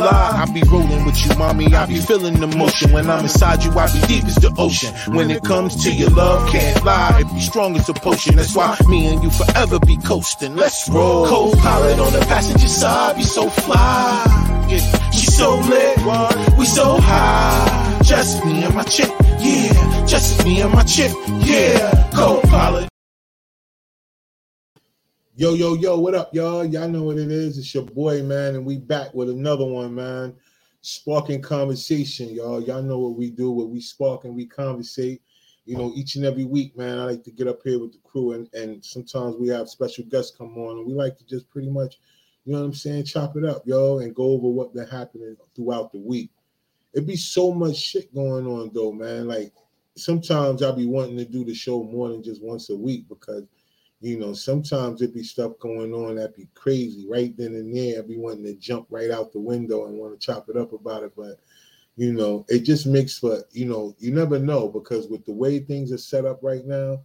lie. I be rolling with you, mommy. I be feeling the motion. When I'm inside you, I be deep as the ocean. When it comes to your love, can't lie. It be strong as a potion. That's why me and you forever be coasting. Let's roll. Co-pilot on the passenger side, be so fly. She so lit, we so high. Just me and my chick, yeah. Just me and my chick, yeah. Co-pilot. Yo, yo, yo, what up, y'all? Y'all know what it is. It's your boy, man, and we back with another one, man. Sparking conversation, y'all. Y'all know what we do, what we spark and we conversate. You know, each and every week, man, I like to get up here with the crew, and, and sometimes we have special guests come on, and we like to just pretty much, you know what I'm saying, chop it up, yo, and go over what been happening throughout the week. It be so much shit going on, though, man. Like sometimes I'll be wanting to do the show more than just once a week because – you know, sometimes it be stuff going on that be crazy right then and there. I be wanting to jump right out the window and want to chop it up about it, but you know, it just makes for you know, you never know because with the way things are set up right now,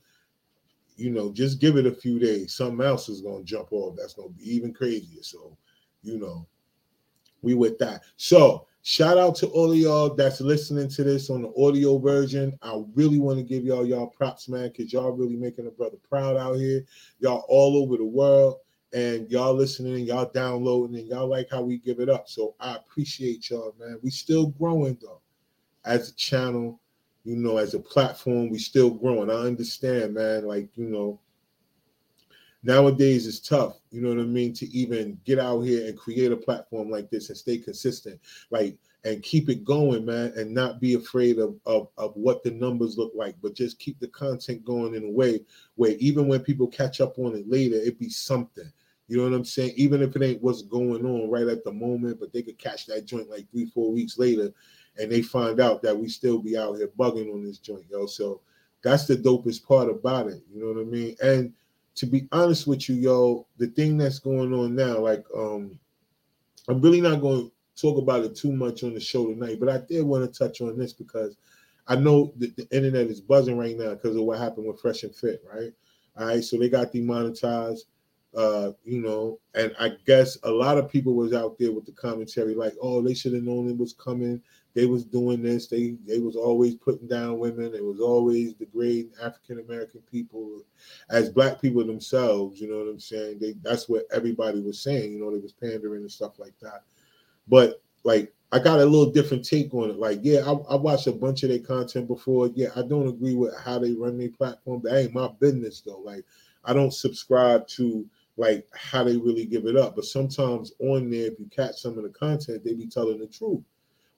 you know, just give it a few days. Something else is gonna jump off that's gonna be even crazier. So, you know, we with that. So Shout out to all of y'all that's listening to this on the audio version. I really want to give y'all y'all props, man, because y'all really making a brother proud out here. Y'all all over the world, and y'all listening, and y'all downloading, and y'all like how we give it up. So I appreciate y'all, man. We still growing though, as a channel, you know, as a platform, we still growing. I understand, man. Like you know, nowadays it's tough you know what i mean to even get out here and create a platform like this and stay consistent like and keep it going man and not be afraid of, of of what the numbers look like but just keep the content going in a way where even when people catch up on it later it be something you know what i'm saying? Even if it ain't what's going on right at the moment but they could catch that joint like three four weeks later and they find out that we still be out here bugging on this joint yo so that's the dopest part about it you know what i mean? And to be honest with you, yo, the thing that's going on now, like, um, I'm really not going to talk about it too much on the show tonight, but I did want to touch on this because I know that the internet is buzzing right now because of what happened with Fresh and Fit, right? All right, so they got demonetized, uh, you know, and I guess a lot of people was out there with the commentary like, oh, they should have known it was coming they was doing this. They they was always putting down women. It was always degrading African American people as black people themselves. You know what I'm saying? They that's what everybody was saying. You know, they was pandering and stuff like that. But like I got a little different take on it. Like, yeah, I, I watched a bunch of their content before. Yeah, I don't agree with how they run their platform, that ain't my business though. Like, I don't subscribe to like how they really give it up. But sometimes on there, if you catch some of the content, they be telling the truth.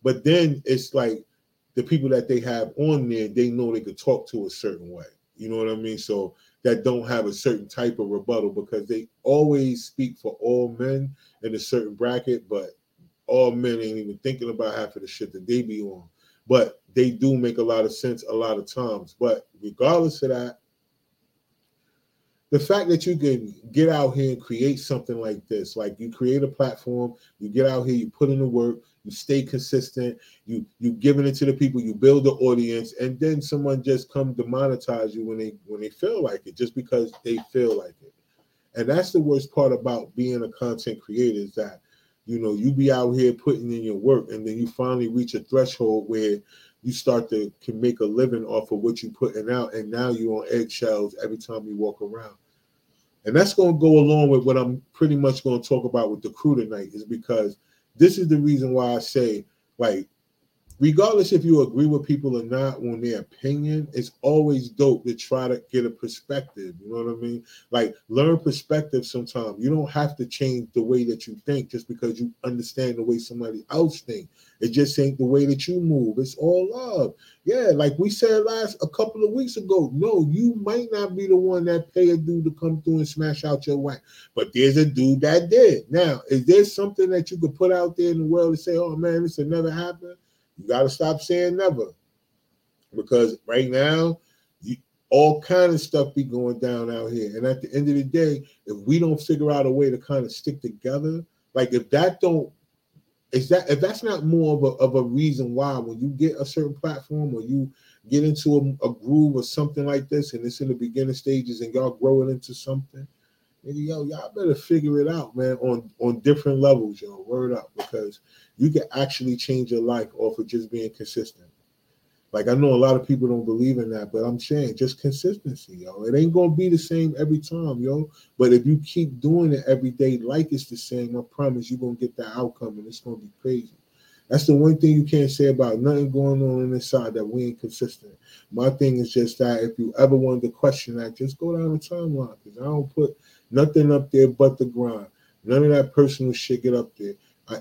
But then it's like the people that they have on there, they know they could talk to a certain way. You know what I mean? So that don't have a certain type of rebuttal because they always speak for all men in a certain bracket, but all men ain't even thinking about half of the shit that they be on. But they do make a lot of sense a lot of times. But regardless of that, the fact that you can get out here and create something like this, like you create a platform, you get out here, you put in the work, you stay consistent, you you giving it to the people, you build the audience, and then someone just come to monetize you when they when they feel like it, just because they feel like it. And that's the worst part about being a content creator is that you know you be out here putting in your work, and then you finally reach a threshold where you start to can make a living off of what you're putting out, and now you're on eggshells every time you walk around. And that's going to go along with what I'm pretty much going to talk about with the crew tonight, is because this is the reason why I say, like, regardless if you agree with people or not on their opinion, it's always dope to try to get a perspective. You know what I mean? Like learn perspective sometimes. You don't have to change the way that you think just because you understand the way somebody else think. It just ain't the way that you move. It's all love. Yeah, like we said last a couple of weeks ago. No, you might not be the one that pay a dude to come through and smash out your wife, but there's a dude that did. Now, is there something that you could put out there in the world and say, "Oh man, this will never happen"? You got to stop saying never, because right now, you, all kind of stuff be going down out here. And at the end of the day, if we don't figure out a way to kind of stick together, like if that don't is that if that's not more of a, of a reason why when you get a certain platform or you get into a, a groove or something like this and it's in the beginning stages and y'all grow it into something yo, y'all better figure it out, man, on on different levels, yo. Word up, because you can actually change your life off of just being consistent. Like I know a lot of people don't believe in that, but I'm saying just consistency, yo. It ain't gonna be the same every time, yo. But if you keep doing it every day like it's the same, I promise you're gonna get that outcome and it's gonna be crazy. That's the one thing you can't say about nothing going on on this side that we ain't consistent. My thing is just that if you ever wanted to question that, just go down the timeline because I don't put nothing up there but the grind. None of that personal shit get up there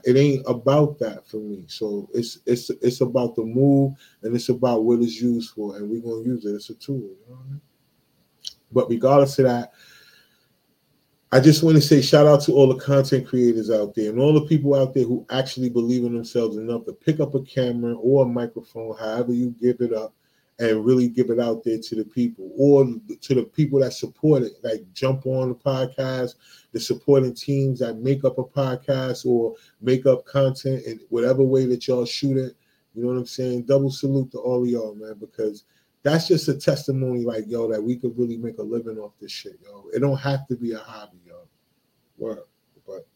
it ain't about that for me. So it's it's it's about the move and it's about what it's used for, and we're gonna use it. It's a tool, you know I mean? But regardless of that, I just want to say shout out to all the content creators out there and all the people out there who actually believe in themselves enough to pick up a camera or a microphone, however you give it up, and really give it out there to the people or to the people that support it, like jump on the podcast, the supporting teams that make up a podcast or make up content in whatever way that y'all shoot it. You know what I'm saying? Double salute to all of y'all, man, because that's just a testimony, like yo, that we could really make a living off this shit, yo. It don't have to be a hobby, yo. Work, but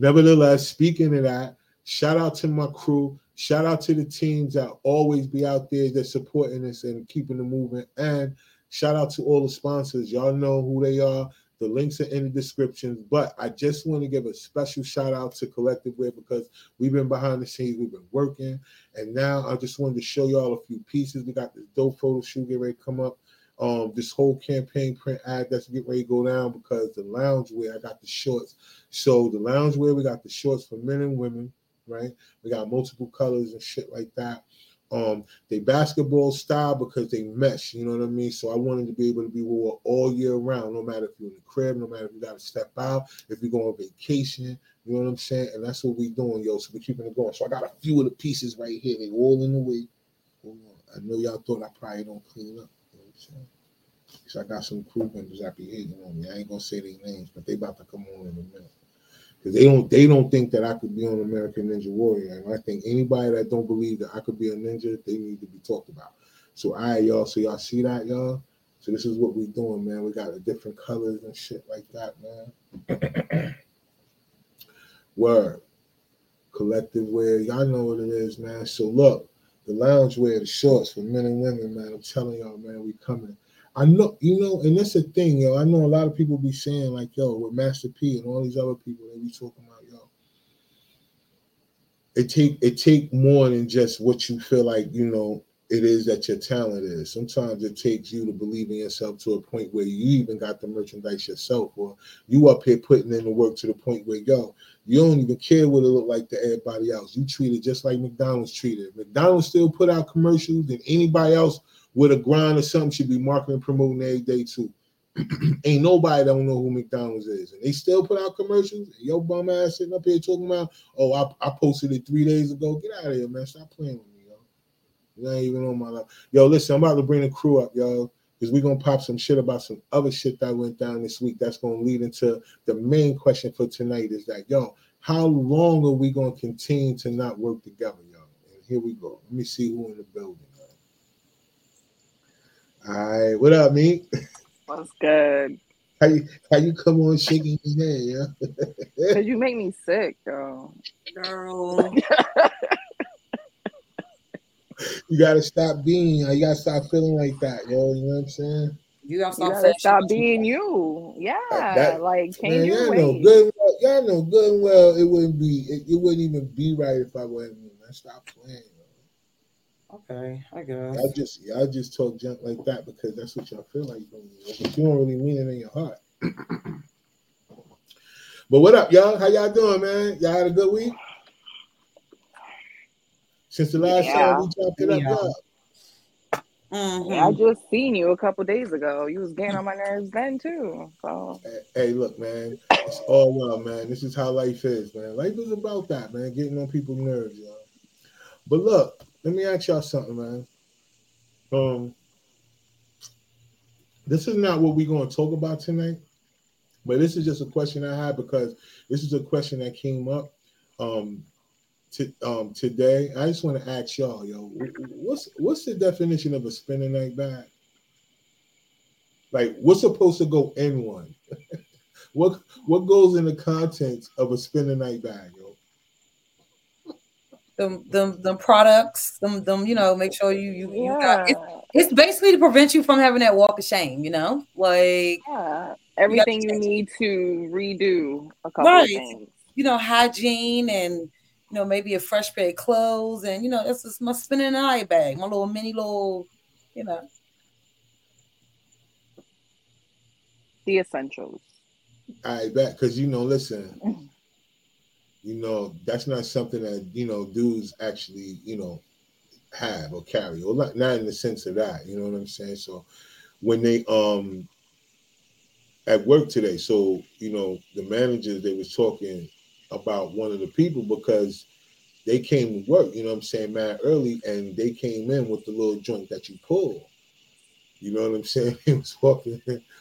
nevertheless, speaking of that, shout out to my crew. Shout out to the teams that always be out there that supporting us and keeping the movement. And shout out to all the sponsors. Y'all know who they are. The links are in the description. But I just want to give a special shout out to Collective Wear because we've been behind the scenes, we've been working. And now I just wanted to show y'all a few pieces. We got this dope photo shoot get ready to come up. Um, this whole campaign print ad that's getting ready to go down because the loungewear, I got the shorts. So the loungewear, we got the shorts for men and women right? We got multiple colors and shit like that. Um, they basketball style because they mesh, you know what I mean? So I wanted to be able to be wore all year round, no matter if you're in the crib, no matter if you got to step out, if you go on vacation, you know what I'm saying? And that's what we doing, yo. So we're keeping it going. So I got a few of the pieces right here. They all in the way. I know y'all thought I probably don't clean up. You know what I'm saying? So I got some crew members that be hating on me. I ain't gonna say their names, but they about to come on in a minute because they don't they don't think that I could be on American Ninja Warrior, and I think anybody that don't believe that I could be a ninja, they need to be talked about. So I right, y'all, so y'all see that, y'all. So this is what we doing, man. We got the different colors and shit like that, man. Word, collective wear, y'all know what it is, man. So look, the lounge wear, the shorts for men and women, man. I'm telling y'all, man, we coming. I know, you know, and that's the thing, yo. I know a lot of people be saying, like, yo, with Master P and all these other people, they be talking about, yo. It take it take more than just what you feel like, you know, it is that your talent is. Sometimes it takes you to believe in yourself to a point where you even got the merchandise yourself, or you up here putting in the work to the point where, yo, you don't even care what it look like to everybody else. You treat it just like McDonald's treated. McDonald's still put out commercials, and anybody else with a grind or something should be marketing promoting every day too. Ain't nobody don't know who McDonald's is, and they still put out commercials. And Yo, bum ass sitting up here talking about, oh, I, I posted it three days ago. Get out of here, man! Stop playing with me, yo. You ain't even on my life. Yo, listen, I'm about to bring the crew up, yo, because we're gonna pop some shit about some other shit that went down this week. That's gonna lead into the main question for tonight. Is that yo, how long are we gonna continue to not work together, yo? And here we go. Let me see who in the building. All right, what up, me? What's good? How you how you come on shaking your head, yeah? Cause you make me sick, girl. Girl. you gotta stop being. You gotta stop feeling like that, yo. You know what I'm saying? You gotta stop, you gotta stop being you. Yeah, that, like change man, your ways. Know good well, y'all know good and well it wouldn't be. It, it wouldn't even be right if I wasn't. Man, stop playing. Okay, I guess. I just I just talk junk like that because that's what y'all feel like doing. But you don't really mean it in your heart. but what up, y'all? How y'all doing, man? Y'all had a good week? Since the last yeah. time we talked it yeah. up. Mm-hmm. I just seen you a couple days ago. You was getting on my nerves then too. So hey, hey, look, man, it's all well, man. This is how life is, man. Life is about that, man. Getting on people's nerves, y'all. But look, let me ask y'all something, man. Um, this is not what we're going to talk about tonight, but this is just a question I had because this is a question that came up um, to, um, today. I just want to ask y'all, yo, what's what's the definition of a spinning night bag? Like, what's supposed to go in one? what what goes in the contents of a the night bag? Them, them, them products, them, them, you know, make sure you, you, you got. Yeah. It's, it's basically to prevent you from having that walk of shame, you know, like Yeah. Everything you need to redo a couple Right. of things. you know, hygiene and you know, maybe a fresh pair of clothes, and you know, that's just my spinning an eye bag, my little mini little, you know. The essentials. I bet because you know, listen, you know, that's not something that you know dudes actually, you know, have or carry, or not, not in the sense of that. You know what I'm saying? So when they um at work today, so you know, the managers they was talking about one of the people because they came to work, you know what I'm saying, man, early, and they came in with the little joint that you pull. You know what I'm saying? He was walking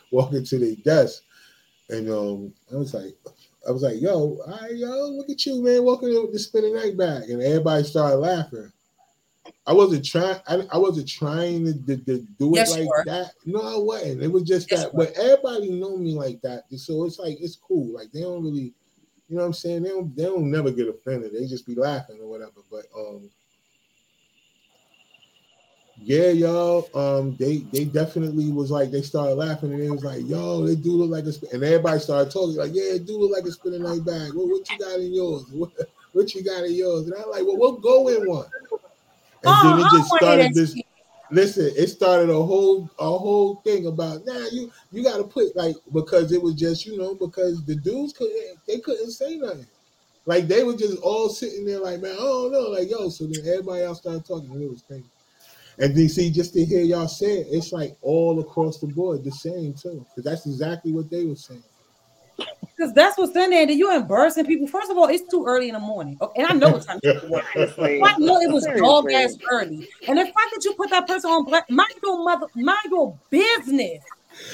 walking to their desk. And um, I was like, I was like, yo, all right, yo, look at you, man, walking in with the spinning night bag. And everybody started laughing. I wasn't trying, I, I wasn't trying to, to, to do it Yes, like were. that. No, I wasn't. It was just Yes, that, were. but everybody know me like that. So it's like it's cool. Like they don't really, you know what I'm saying? They don't they don't never get offended. They just be laughing or whatever. But um yeah, y'all. Um, they they definitely was like they started laughing and it was like, "Yo, they do look like a," sp-" and everybody started talking like, "Yeah, it do look like a spinning night bag. What, what you got in yours? What, what you got in yours?" And I'm like, "Well, we'll go in one?" And Oh, then it just started this. Listen, it started a whole a whole thing about nah, you you got to put like because it was just you know because the dudes couldn't they couldn't say nothing. Like they were just all sitting there like man, I don't know, like yo. So then everybody else started talking, and it was crazy. And then see, just to hear y'all say it, it's like all across the board the same too, because that's exactly what they were saying. Because that's what's in there. That you're embarrassing people. First of all, it's too early in the morning. Okay, and I know what time to go to work. Seriously. I know it was dog ass early. And the fact that you put that person on black, mind your mother, mind your business.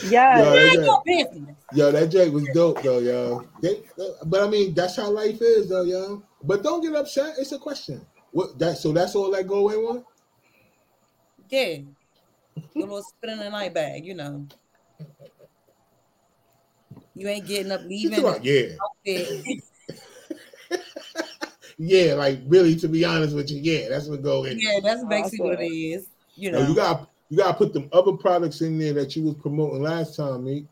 Yeah. Mind yeah. your business. Yo, that Jake was dope though, yo. They, but I mean, that's how life is though, yo. But don't get upset. It's a question. What that? So that's all that go away one. Yeah. Your little spit in the night bag, you know. You ain't getting up leaving. like, yeah, yeah. Like really, to be honest with you, yeah, that's what go in. Yeah, that's oh, basically what it Awesome. is. You No, know. you got you got to put them other products in there that you was promoting last time, me.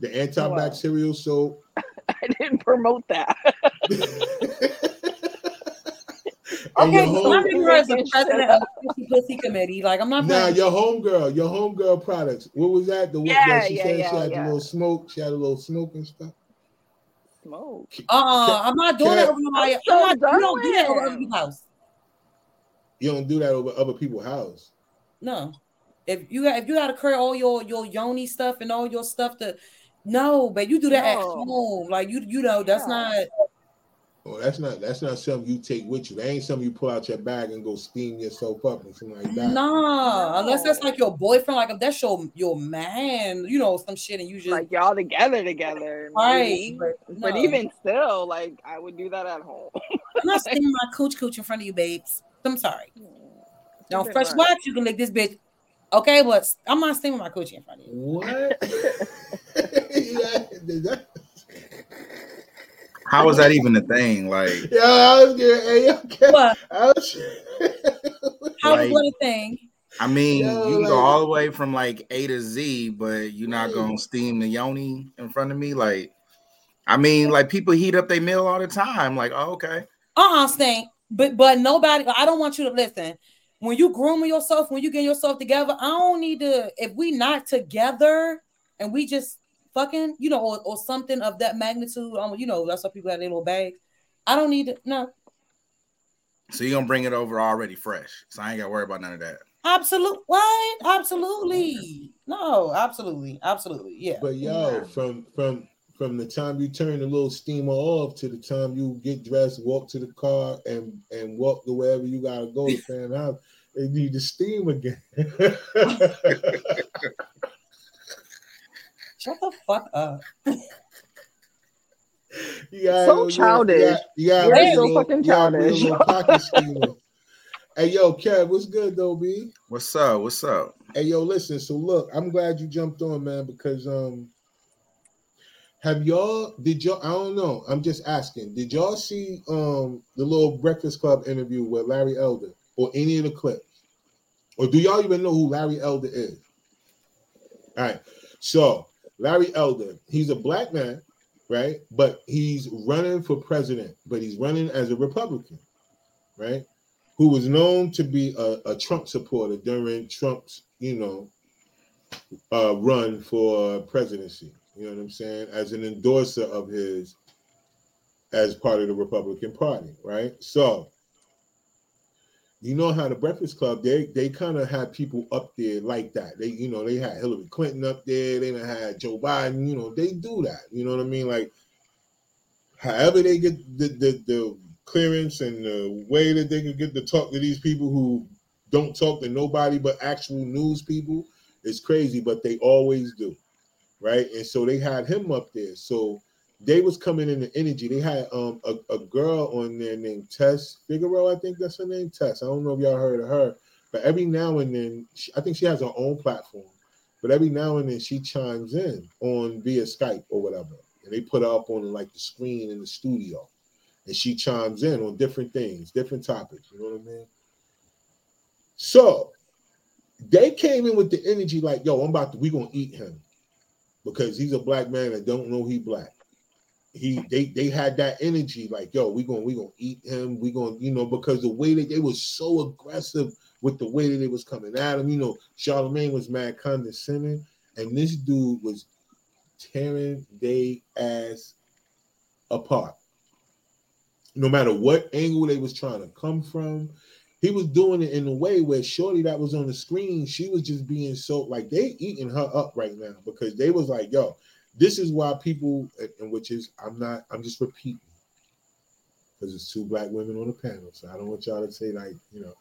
The antibacterial soap. I didn't promote that. And okay, your so I'm home, giving as the president of the Pussy Pussy Committee. Like I'm not now playing. your homegirl, your homegirl products. What was that? The one Yeah, that she yeah, said yeah, she had yeah. the little smoke. She had a little smoke and stuff. Smoke. Uh-uh, I'm not doing that over nobody. I'm I'm not, you don't do that over with other people's house. You don't do that over other people's house. No. If you got if you gotta carry all your your yoni stuff and all your stuff to no, but you do that at home. Like you you know, that's Yeah. not Oh, that's not that's not something you take with you. That ain't something you pull out your bag and go steam yourself up and something like that. nah, unless that's like your boyfriend, like if that's your your man, you know, some shit and you just Like y'all together together. right. maybe. But, But no. even still, like I would do that at home. I'm not steaming my cooch cooch in front of you, babes. I'm sorry. Hmm. It's a Now, bit fresh much. wax, you can lick this bitch. Okay, but I'm not steaming my coochie in front of you. What? yeah, that- How is that even a thing? Like, yeah, I was getting hey, okay. But I was, how Like- what a thing. I mean, Yo, you can go all the way from like A to Z, but you're not gonna steam the yoni in front of me. Like, I mean, like people heat up their meal all the time. Like, oh, okay. Uh-uh, stink. But but nobody, I don't want you to listen. When you grooming yourself, when you get yourself together, I don't need to. If we not together and we just fucking, you know, or, or something of that magnitude, um, you know, that's why people have their little bags. I don't need to. No, So you're gonna bring it over already fresh. So I ain't gotta worry about none of that. Absolutely. What? Absolutely. No, absolutely, absolutely. Yeah. but yo, from from from the time you turn the little steamer off to the time you get dressed, walk to the car, and and walk to wherever you gotta go to fan out, they need to steam again. Shut the fuck up. You gotta So go childish. Yeah, gotta, you gotta You're get a so little- fucking you gotta get a childish. little. Hey yo, Kev, what's good though, B? What's up? What's up? Hey yo, listen. So look, I'm glad you jumped on, man, because um, have y'all? Did y'all? I don't know. I'm just asking. Did y'all see um the little Breakfast Club interview with Larry Elder or any of the clips, or do y'all even know who Larry Elder is? All right. So Larry Elder, he's a black man, right? But he's running for president, but he's running as a Republican, right? who was known to be a, a Trump supporter during Trump's, you know, uh, run for presidency. You know what I'm saying? As an endorser of his, as part of the Republican Party, right? So, you know how the Breakfast Club they they kind of had people up there like that. They you know they had Hillary Clinton up there. They had Joe Biden. You know they do that. You know what I mean? Like, however they get the the, the clearance and the way that they can get to talk to these people who don't talk to nobody but actual news people is crazy, but they always do. Right. And so they had him up there. So they was coming in the energy. They had um a, a girl on there named Tess Figaro, I think that's her name, Tess. I don't know if y'all heard of her, but every now and then, she, I think she has her own platform. But every now and then, she chimes in on via Skype or whatever, and they put her up on like the screen in the studio and she chimes in on different things, different topics. You know what I mean? So they came in with the energy like, yo, I'm about to, we gonna eat him because he's a black man that don't know he black. He they they had that energy like, yo, we gonna we gonna eat him. We gonna you know because the way that they was so aggressive with the way that they was coming at him. You know, Charlemagne was mad condescending, and this dude was tearing they ass apart no matter what angle they was trying to come from, he was doing it in a way where Shorty that was on the screen, she was just being so like they eating her up right now because they was like, yo, this is why people, and which is I'm not, I'm just repeating because it's two black women on the panel, so I don't want y'all to say like, you know,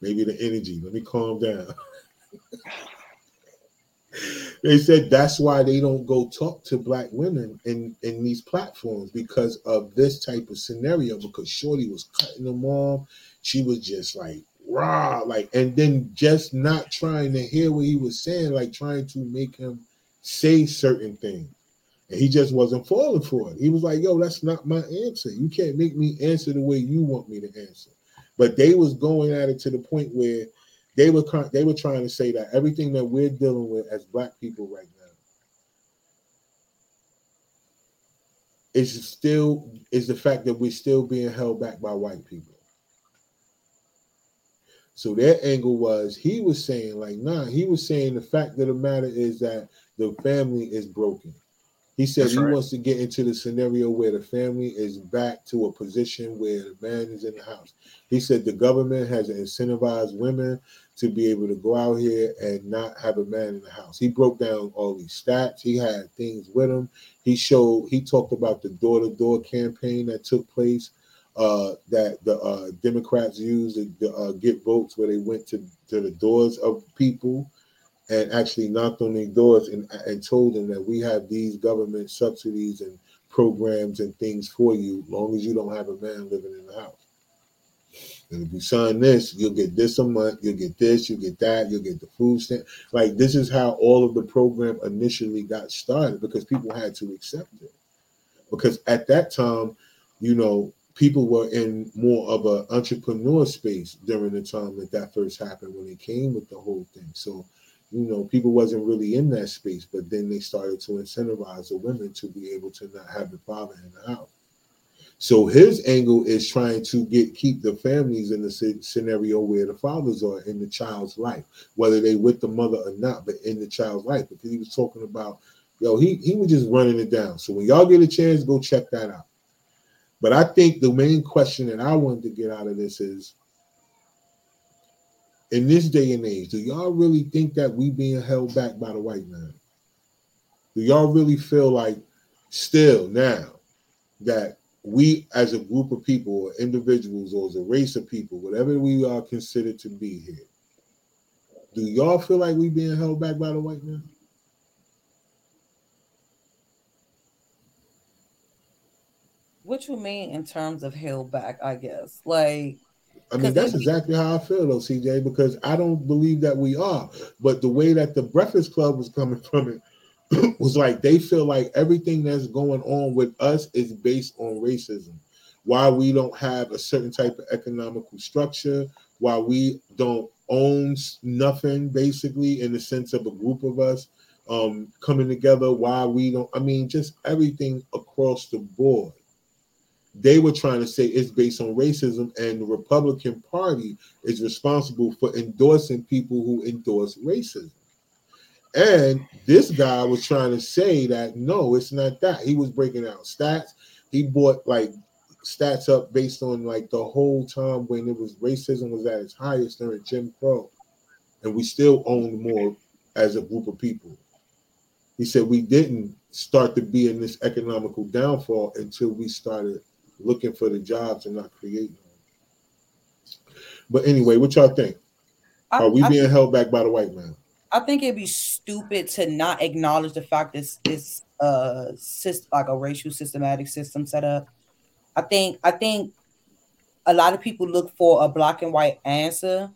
maybe the energy. Let me calm down. they said that's why they don't go talk to black women in in these platforms because of this type of scenario because shorty was cutting them off she was just like raw like and then just not trying to hear what he was saying like trying to make him say certain things and he just wasn't falling for it. He was like yo that's not my answer. You can't make me answer the way you want me to answer. But they was going at it to the point where they were they were trying to say that everything that we're dealing with as black people right now is still is the fact that we're still being held back by white people. So their angle was he was saying like nah he was saying the fact of the matter is that the family is broken he said That's he right. wants to get into the scenario where the family is back to a position where the man is in the house. He said the government has incentivized women to be able to go out here and not have a man in the house. He broke down all these stats. He had things with him. He showed, he talked about the door to door campaign that took place uh, that the uh, Democrats used to, to uh, get votes where they went to, to the doors of people and actually knocked on their doors and, and told them that we have these government subsidies and programs and things for you, long as you don't have a man living in the house. And if you sign this, you'll get this a month, you'll get this, you'll get that, you'll get the food stamp. Like this is how all of the program initially got started because people had to accept it. Because at that time, you know, people were in more of an entrepreneur space during the time that that first happened when it came with the whole thing. So you know, people wasn't really in that space, but then they started to incentivize the women to be able to not have the father in the house. So his angle is trying to get keep the families in the scenario where the fathers are in the child's life, whether they with the mother or not, but in the child's life. Because he was talking about, yo, he he was just running it down. So when y'all get a chance, go check that out. But I think the main question that I wanted to get out of this is in this day and age, do y'all really think that we being held back by the white man? Do y'all really feel like still now that we as a group of people or individuals or as a race of people, whatever we are considered to be here, do y'all feel like we being held back by the white man? What you mean in terms of held back, I guess? Like I mean, that's exactly how I feel though, CJ, because I don't believe that we are. But the way that the Breakfast Club was coming from it was like they feel like everything that's going on with us is based on racism. Why we don't have a certain type of economical structure, why we don't own nothing basically in the sense of a group of us um coming together, why we don't, I mean, just everything across the board they were trying to say it's based on racism, and the Republican Party is responsible for endorsing people who endorse racism. And this guy was trying to say that no, it's not that. He was breaking out stats. He brought like stats up based on like the whole time when it was racism was at its highest during Jim Crow, and we still owned more as a group of people. He said we didn't start to be in this economical downfall until we started looking for the jobs and not creating them. But anyway, what y'all think? I, Are we I, being held back by the white man? I think it'd be stupid to not acknowledge the fact that it's uh system, like a racial systematic system set up. I think I think a lot of people look for a black and white answer,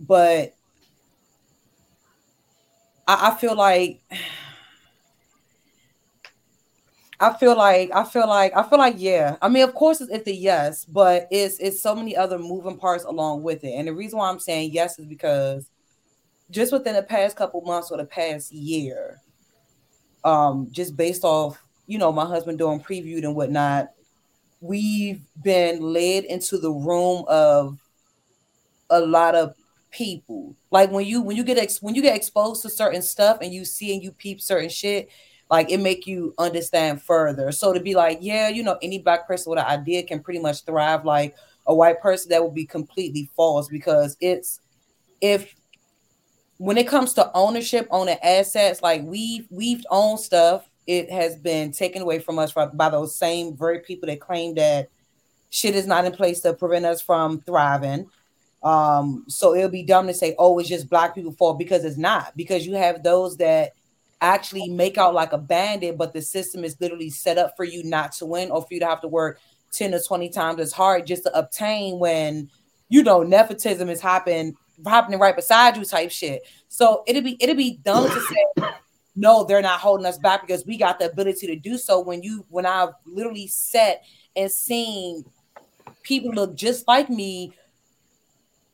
but I, I feel like I feel like I feel like I feel like yeah. I mean, of course, it's, a yes, but it's it's so many other moving parts along with it. And the reason why I'm saying yes is because just within the past couple months or the past year, um, just based off you know my husband doing previewed and whatnot, we've been led into the room of a lot of people. Like when you when you get ex- when you get exposed to certain stuff and you see and you peep certain shit, like it make you understand further. So to be like, yeah, you know, any black person with an idea can pretty much thrive like a white person, that would be completely false because it's if when it comes to ownership on the assets, like we we've owned stuff, it has been taken away from us by those same very people that claim that shit is not in place to prevent us from thriving. Um, so it'll be dumb to say, oh, it's just black people fault because it's not, because you have those that actually make out like a bandit, but the system is literally set up for you not to win or for you to have to work 10 or 20 times as hard just to obtain when you know nepotism is happening happening right beside you type shit. So it'd be it'd be dumb to say no, they're not holding us back because we got the ability to do so when you when I've literally sat and seen people look just like me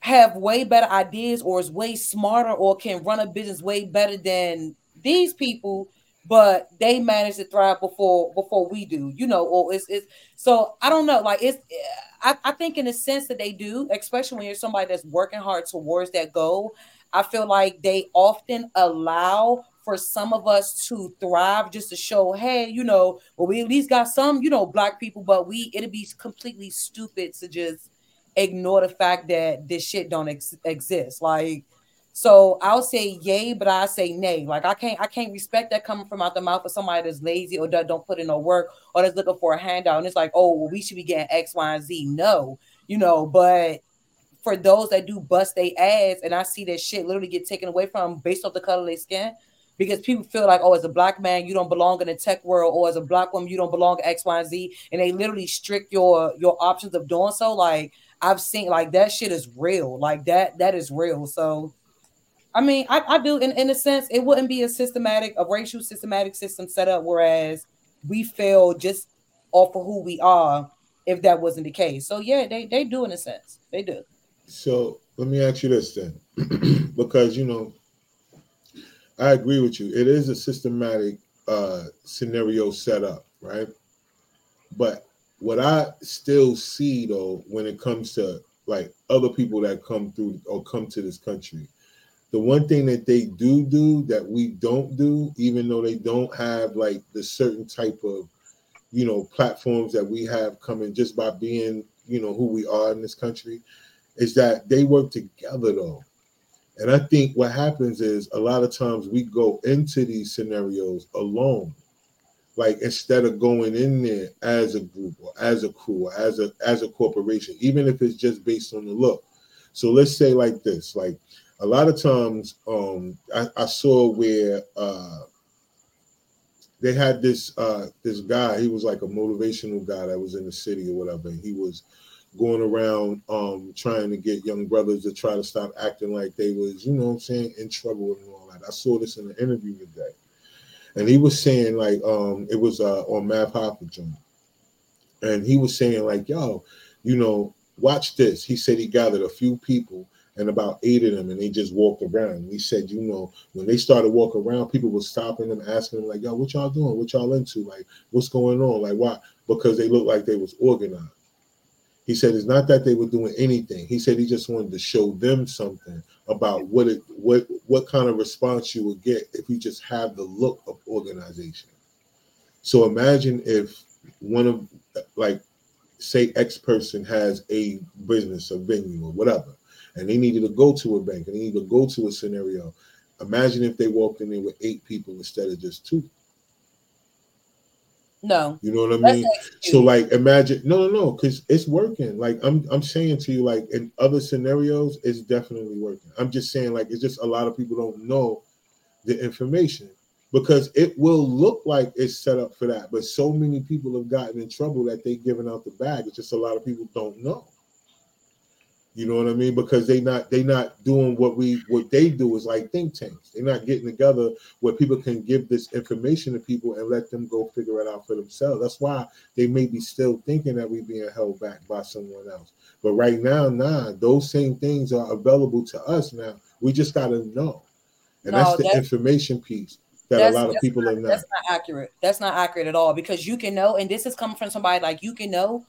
have way better ideas or is way smarter or can run a business way better than these people, but they manage to thrive before before we do, you know, or it's it's so I don't know, like it's I, I think in the sense that they do, especially when you're somebody that's working hard towards that goal, I feel like they often allow for some of us to thrive just to show, hey, you know, well, we at least got some, you know, black people, but we it'd be completely stupid to just ignore the fact that this shit don't ex- exist. Like so I'll say yay, but I say nay. Like I can't, I can't respect that coming from out the mouth of somebody that's lazy or that don't put in no work or that's looking for a handout. And it's like, oh, well, we should be getting X, Y, and Z. No, you know, but for those that do bust their ass, and I see that shit literally get taken away from based off the color of their skin, because people feel like, oh, as a black man, you don't belong in the tech world, or as a black woman, you don't belong X, Y, and Z, and they literally strict your your options of doing so. Like I've seen, like that shit is real, like that that is real. So I mean, I, I do in, in a sense, it wouldn't be a systematic, a racial systematic system set up, whereas we fail just off of who we are if that wasn't the case. So yeah, they, they do in a sense. They do. So let me ask you this then. because you know, I agree with you. It is a systematic uh scenario set up, right? But what I still see though when it comes to like other people that come through or come to this country the one thing that they do do that we don't do, even though they don't have like the certain type of, you know, platforms that we have coming just by being, you know, who we are in this country, is that they work together though. And I think what happens is a lot of times we go into these scenarios alone. Like instead of going in there as a group or as a crew or as a as a corporation, even if it's just based on the look. So let's say like this, like a lot of times um, I, I, saw where uh, they had this uh, this guy. He was like a motivational guy that was in the city or whatever. He was going around um trying to get young brothers to try to stop acting like they was, you know what I'm saying, in trouble and all that. I saw this in an interview today. And he was saying like um it was uh on Math Hoffa joint. And he was saying like, yo, you know, watch this. He said he gathered a few people and about eight of them, and they just walked around. He said, you know, when they started walking around, people were stopping them, asking them, like, yo, what y'all doing? What y'all into? Like, what's going on? Like, why? Because they looked like they was organized. He said it's not that they were doing anything. He said he just wanted to show them something about what it what what kind of response you would get if you just have the look of organization. So imagine if one of like say X person has a business, a venue, or whatever, and they needed to go to a bank and they need to go to a scenario. Imagine if they walked in there with eight people instead of just two. No. You know what I mean? So like imagine no no no because it's working. Like I'm I'm saying to you, like in other scenarios, it's definitely working. I'm just saying, like, it's just a lot of people don't know the information because it will look like it's set up for that. But so many people have gotten in trouble that they've given out the bag. It's just a lot of people don't know. You know what I mean? Because they not they not doing what we what they do is like think tanks. They're not getting together where people can give this information to people and let them go figure it out for themselves. That's why they may be still thinking that we being held back by someone else. But right now, nah, those same things are available to us now. We just gotta know. And No, that's the that's- information piece that a lot of people are not. That's not accurate. That's not accurate at all because you can know, and this is coming from somebody like you can know.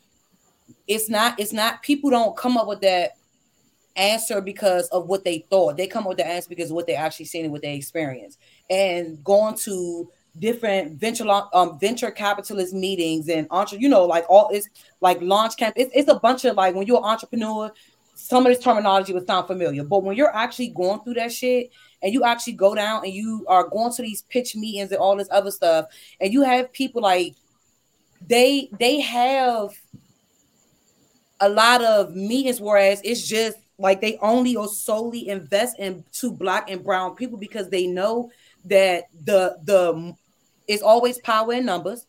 It's not. It's not. People don't come up with that answer because of what they thought. They come up with the answer because of what they actually seen and what they experienced. And going to different venture um venture capitalist meetings and entre, you know, like all it's like launch camp. It's, it's a bunch of like when you're an entrepreneur, some of this terminology would sound familiar, but when you're actually going through that shit and you actually go down and you are going to these pitch meetings and all this other stuff, and you have people like they they have a lot of meetings, whereas it's just like they only or solely invest into black and brown people because they know that the the it's always power in numbers.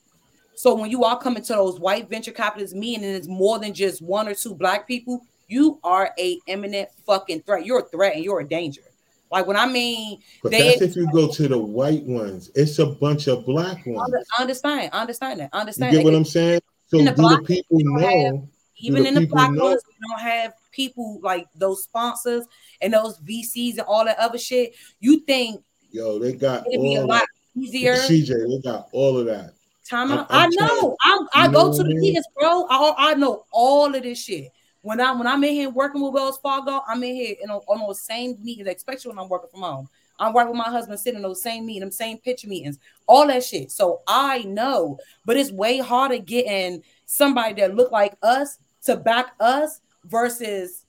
So when you all come into those white venture capitalists meetings and it's more than just one or two black people, you are a imminent fucking threat. You're a threat and you're a danger. Like when I mean But they that's if you go to the white ones. It's a bunch of black ones. I understand, I understand that. I You understand get what. I'm saying? So In do the people know? Even the in the black know? ones, we don't have people like those sponsors and those VCs and all that other shit. You think Yo, they got it'd be a lot that. easier? CJ, they got all of that. Time I'm- I trying- know. I'm, I you go know to the meetings, bro. I, I know all of this shit. When I when I'm in here working with Wells Fargo, I'm in here in on, on those same meetings, especially when I'm working from home. I'm working with my husband, sitting in those same meetings, same pitch meetings, all that shit. So I know, but it's way harder getting somebody that look like us to back us versus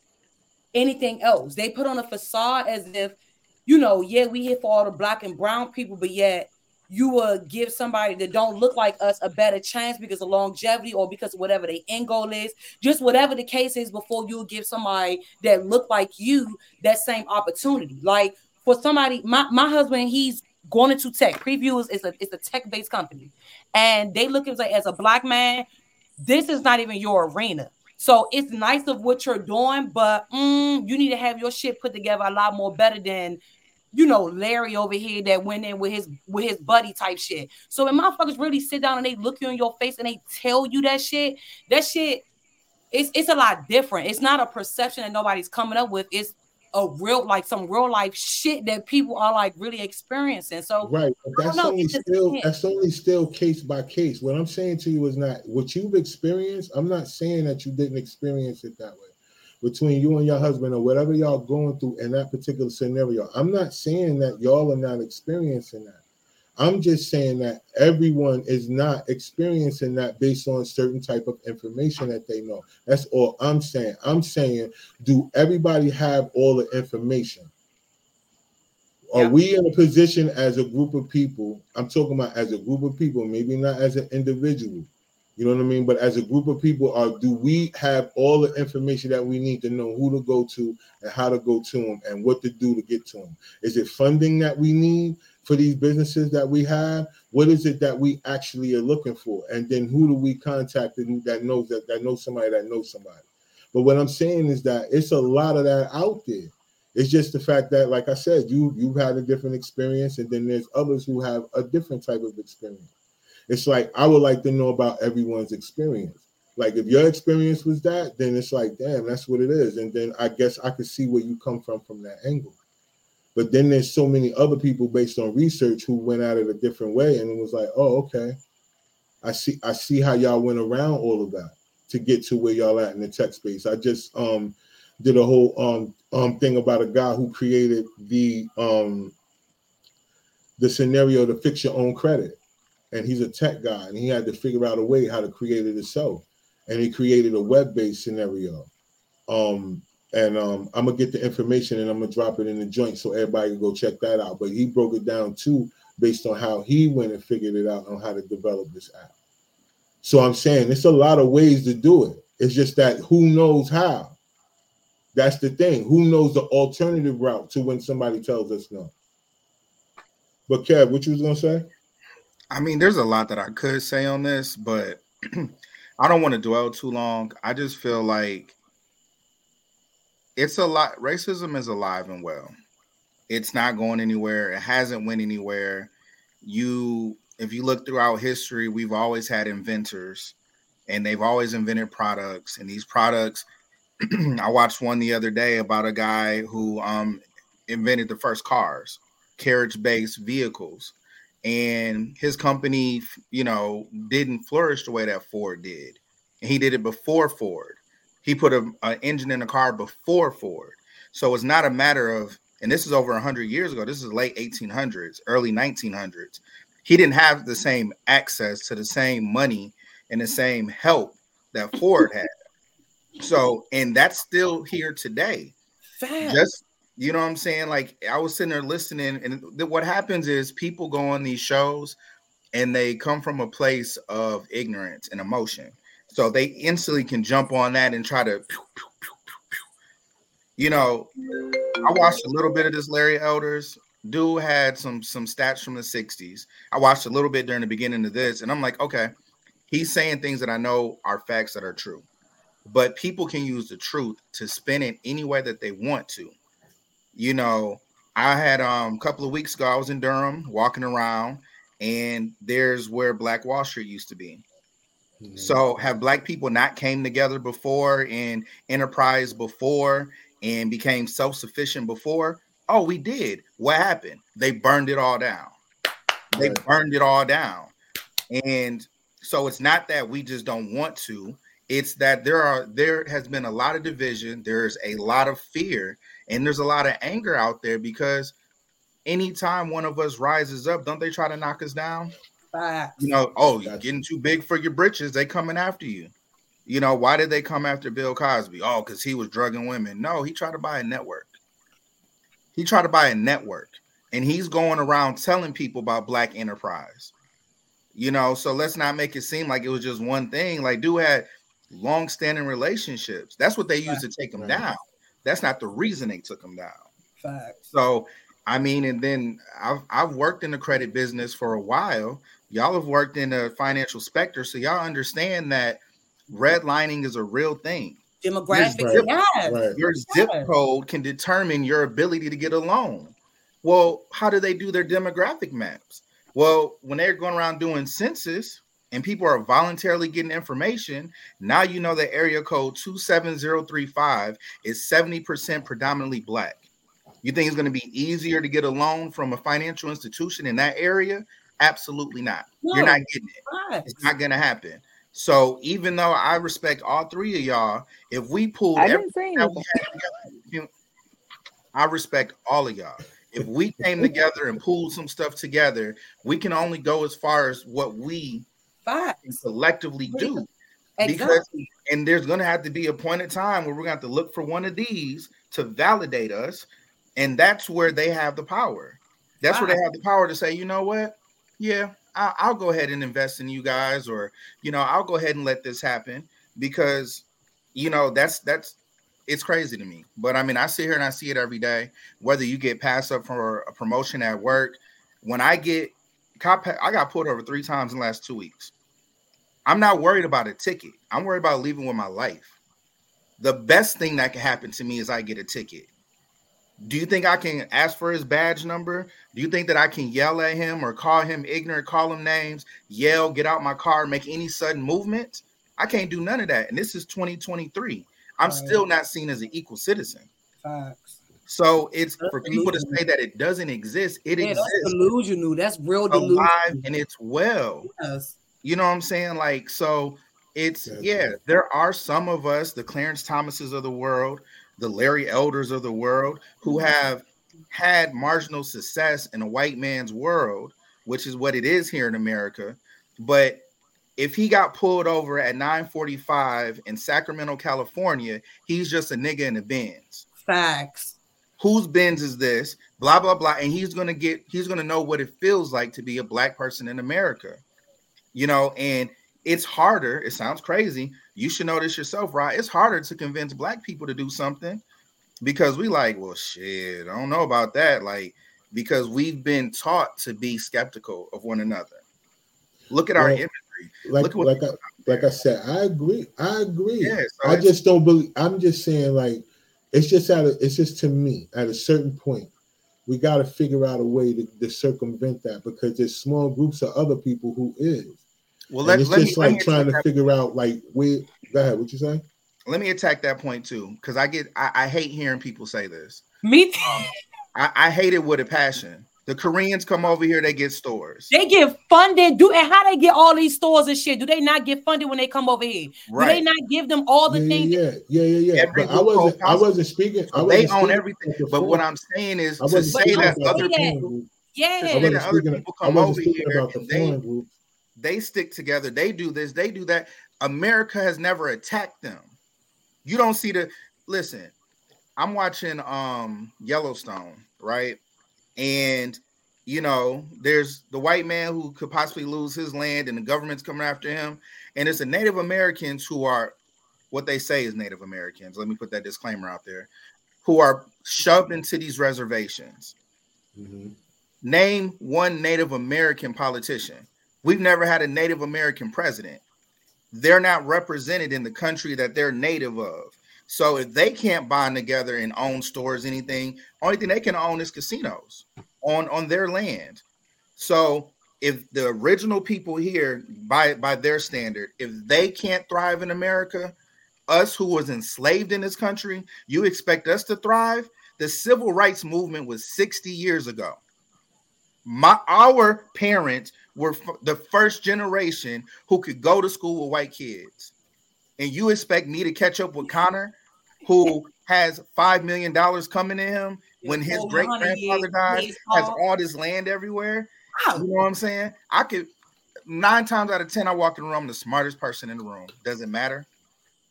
anything else. They put on a facade as if, you know, yeah, we here for all the black and brown people, but yet you will give somebody that don't look like us a better chance because of longevity or because of whatever the end goal is, just whatever the case is, before you'll give somebody that look like you that same opportunity. Like for somebody, my, my husband, he's going into tech. Preview is, is a it's a tech-based company, and they look at like as a black man, this is not even your arena. So it's nice of what you're doing, but mm, you need to have your shit put together a lot more better than you know Larry over here that went in with his with his buddy type shit. So when motherfuckers really sit down and they look you in your face and they tell you that shit, that shit it's it's a lot different. It's not a perception that nobody's coming up with. It's a real like some real life shit that people are like really experiencing. So Right, but that's know, only still that's only still case by case. What I'm saying to you is not what you've experienced. I'm not saying that you didn't experience it that way between you and your husband or whatever y'all going through in that particular scenario. I'm not saying that y'all are not experiencing that. I'm just saying that everyone is not experiencing that based on certain type of information that they know. That's all I'm saying. I'm saying, do everybody have all the information? Are Yeah. we in a position as a group of people? I'm talking about as a group of people, maybe not as an individual. You know what I mean? But as a group of people, are do we have all the information that we need to know who to go to and how to go to them and what to do to get to them? Is it funding that we need for these businesses that we have? What is it that we actually are looking for? And then who do we contact that knows that that knows somebody that knows somebody? But what I'm saying is that it's a lot of that out there. It's just the fact that, like I said, you you've had a different experience, and then there's others who have a different type of experience. It's like I would like to know about everyone's experience. Like if your experience was that, then it's like, damn, that's what it is. And then I guess I could see where you come from from that angle. But then there's so many other people based on research who went at it a different way, and it was like, oh, okay, I see, I see how y'all went around all of that to get to where y'all at in the tech space. I just um did a whole um um thing about a guy who created the um the scenario to fix your own credit. And he's a tech guy and he had to figure out a way how to create it himself. And he created a web-based scenario. Um and um, I'm gonna get the information and I'm gonna drop it in the joint so everybody can go check that out. But he broke it down too based on how he went and figured it out on how to develop this app. So I'm saying it's a lot of ways to do it. It's just that who knows how. That's the thing. Who knows the alternative route to when somebody tells us no? But Kev, what you was gonna say? I mean, there's a lot that I could say on this, but I don't want to dwell too long. I just feel like it's a lot. Racism is alive and well. It's not going anywhere. It hasn't went anywhere. You, if you look throughout history, we've always had inventors, and they've always invented products. And these products, I watched one the other day about a guy who um, invented the first cars, carriage-based vehicles, and his company, you know, didn't flourish the way that Ford did. And he did it before Ford he put an engine in a car before Ford. So it's not a matter of, and this is over 100 years ago. This is late 1800s, early 1900s. He didn't have the same access to the same money and the same help that Ford had. So, and that's still here today. Fact. Just you know what I'm saying? Like I was sitting there listening, and th- what happens is people go on these shows and they come from a place of ignorance and emotion. So they instantly can jump on that and try to, pew, pew, pew, you know. I watched a little bit of this Larry Elders. Dude had some some stats from the '60s. I watched a little bit during the beginning of this, and I'm like, okay, he's saying things that I know are facts that are true, but people can use the truth to spin it any way that they want to. You know, I had um a couple of weeks ago, I was in Durham walking around, and there's where Black Wall Street used to be Mm-hmm. So have black people not came together before and enterprise before and became self-sufficient before? Oh, we did. What happened? They burned it all down. They right. burned it all down. And so it's not that we just don't want to, it's that there are there has been a lot of division, there's a lot of fear, and there's a lot of anger out there because anytime one of us rises up, don't they try to knock us down? Facts. You know, oh, you're getting too big for your britches. They coming after you. You know, why did they come after Bill Cosby? Oh, because he was drugging women. No, he tried to buy a network. He tried to buy a network, and he's going around telling people about black enterprise. You know, so let's not make it seem like it was just one thing. Like, dude had long-standing relationships. That's what they used to take him right. down. That's not the reason they took him down. Facts. So, I mean, and then I've I've worked in the credit business for a while, y'all have worked in a financial sector, so y'all understand that redlining is a real thing. Demographics, your zip, yes. your zip code can determine your ability to get a loan. Well, how do they do their demographic maps? Well, when they're going around doing census and people are voluntarily getting information, now you know the area code 27035 is 70% predominantly black. You think it's going to be easier to get a loan from a financial institution in that area Absolutely not. No, You're not getting it. Right. It's not gonna happen. So even though I respect all three of y'all, if we pull everything that we together, I respect all of y'all. If we came together and pulled some stuff together, we can only go as far as what we collectively do. Exactly. Because and there's gonna have to be a point in time where we're gonna have to look for one of these to validate us, and that's where they have the power. That's where they have the power to say, you know what, yeah, I, will go ahead and invest in you guys, or you know, I'll go ahead and let this happen because you know that's that's it's crazy to me. But I mean, I sit here and I see it every day. Whether you get passed up for a promotion at work, when I get cop, I got pulled over three times in the last two weeks. I'm not worried about a ticket. I'm worried about leaving with my life the best thing that can happen to me is I get a ticket. Do you think I can ask for his badge number? Do you think that I can yell at him or call him ignorant, call him names, yell, get out my car, make any sudden movement? I can't do none of that. And this is 2023. I'm right. still not seen as an equal citizen. Facts. So it's that's for people to say that it doesn't exist. It yeah, exists. That's delusional. That's real delusional. Alive and it's well. Yes. You know what I'm saying? Like, so it's that's yeah, right. there are some of us, the Clarence Thomases of the world, the Larry Elders of the world, who mm-hmm. have had marginal success in a white man's world, which is what it is here in America. But if he got pulled over at 945 in Sacramento, California, he's just a nigga in a Benz. Facts. Whose Benz is this? Blah blah blah. And he's gonna get he's gonna know what it feels like to be a black person in America. You know, and it's harder. It sounds crazy. You should know this yourself, right? It's harder to convince black people to do something because we like, well, shit, I don't know about that. Like, because we've been taught to be skeptical of one another. Look at well, our imagery. Like, like I, like I said, I agree. I agree. Yeah, so I just don't believe. I'm just saying, like, it's just at a, it's just to me at a certain point, we got to figure out a way to, to circumvent that because there's small groups of other people who is. Well, let, it's let just me, like trying to figure out like where. Go ahead. What you say? Let me attack that point too, because I get I, I, hate hearing people say this. Me too. Um, I, I hate it with a passion. The Koreans come over here, they get stores. They get funded. Do and how they get all these stores and shit? Do they not get funded when they come over here? Right. Do they not give them all the yeah, things? Yeah, yeah, yeah, yeah. But I wasn't. I wasn't speaking. I wasn't they own everything. But what I'm saying is to say that other people, yeah, to that other people come over here and they, they stick together. They do this. They do that. America has never attacked them. You don't see the listen. I'm watching um Yellowstone, right? And you know, there's the white man who could possibly lose his land and the government's coming after him. And it's the Native Americans who are what they say is Native Americans. Let me put that disclaimer out there, who are shoved into these reservations. Mm-hmm. Name one Native American politician. We've never had a Native American president. They're not represented in the country that they're native of. So if they can't bond together and own stores, anything, only thing they can own is casinos on on their land. So if the original people here, by by their standard, if they can't thrive in America, us who was enslaved in this country, you expect us to thrive? The civil rights movement was 60 years ago. My our parents were f- the first generation who could go to school with white kids. And you expect me to catch up with Connor, who has five million dollars coming to him when his great grandfather died, has all this land everywhere. You know what I'm saying? I could nine times out of ten, I walk in the room, the smartest person in the room. Does it matter?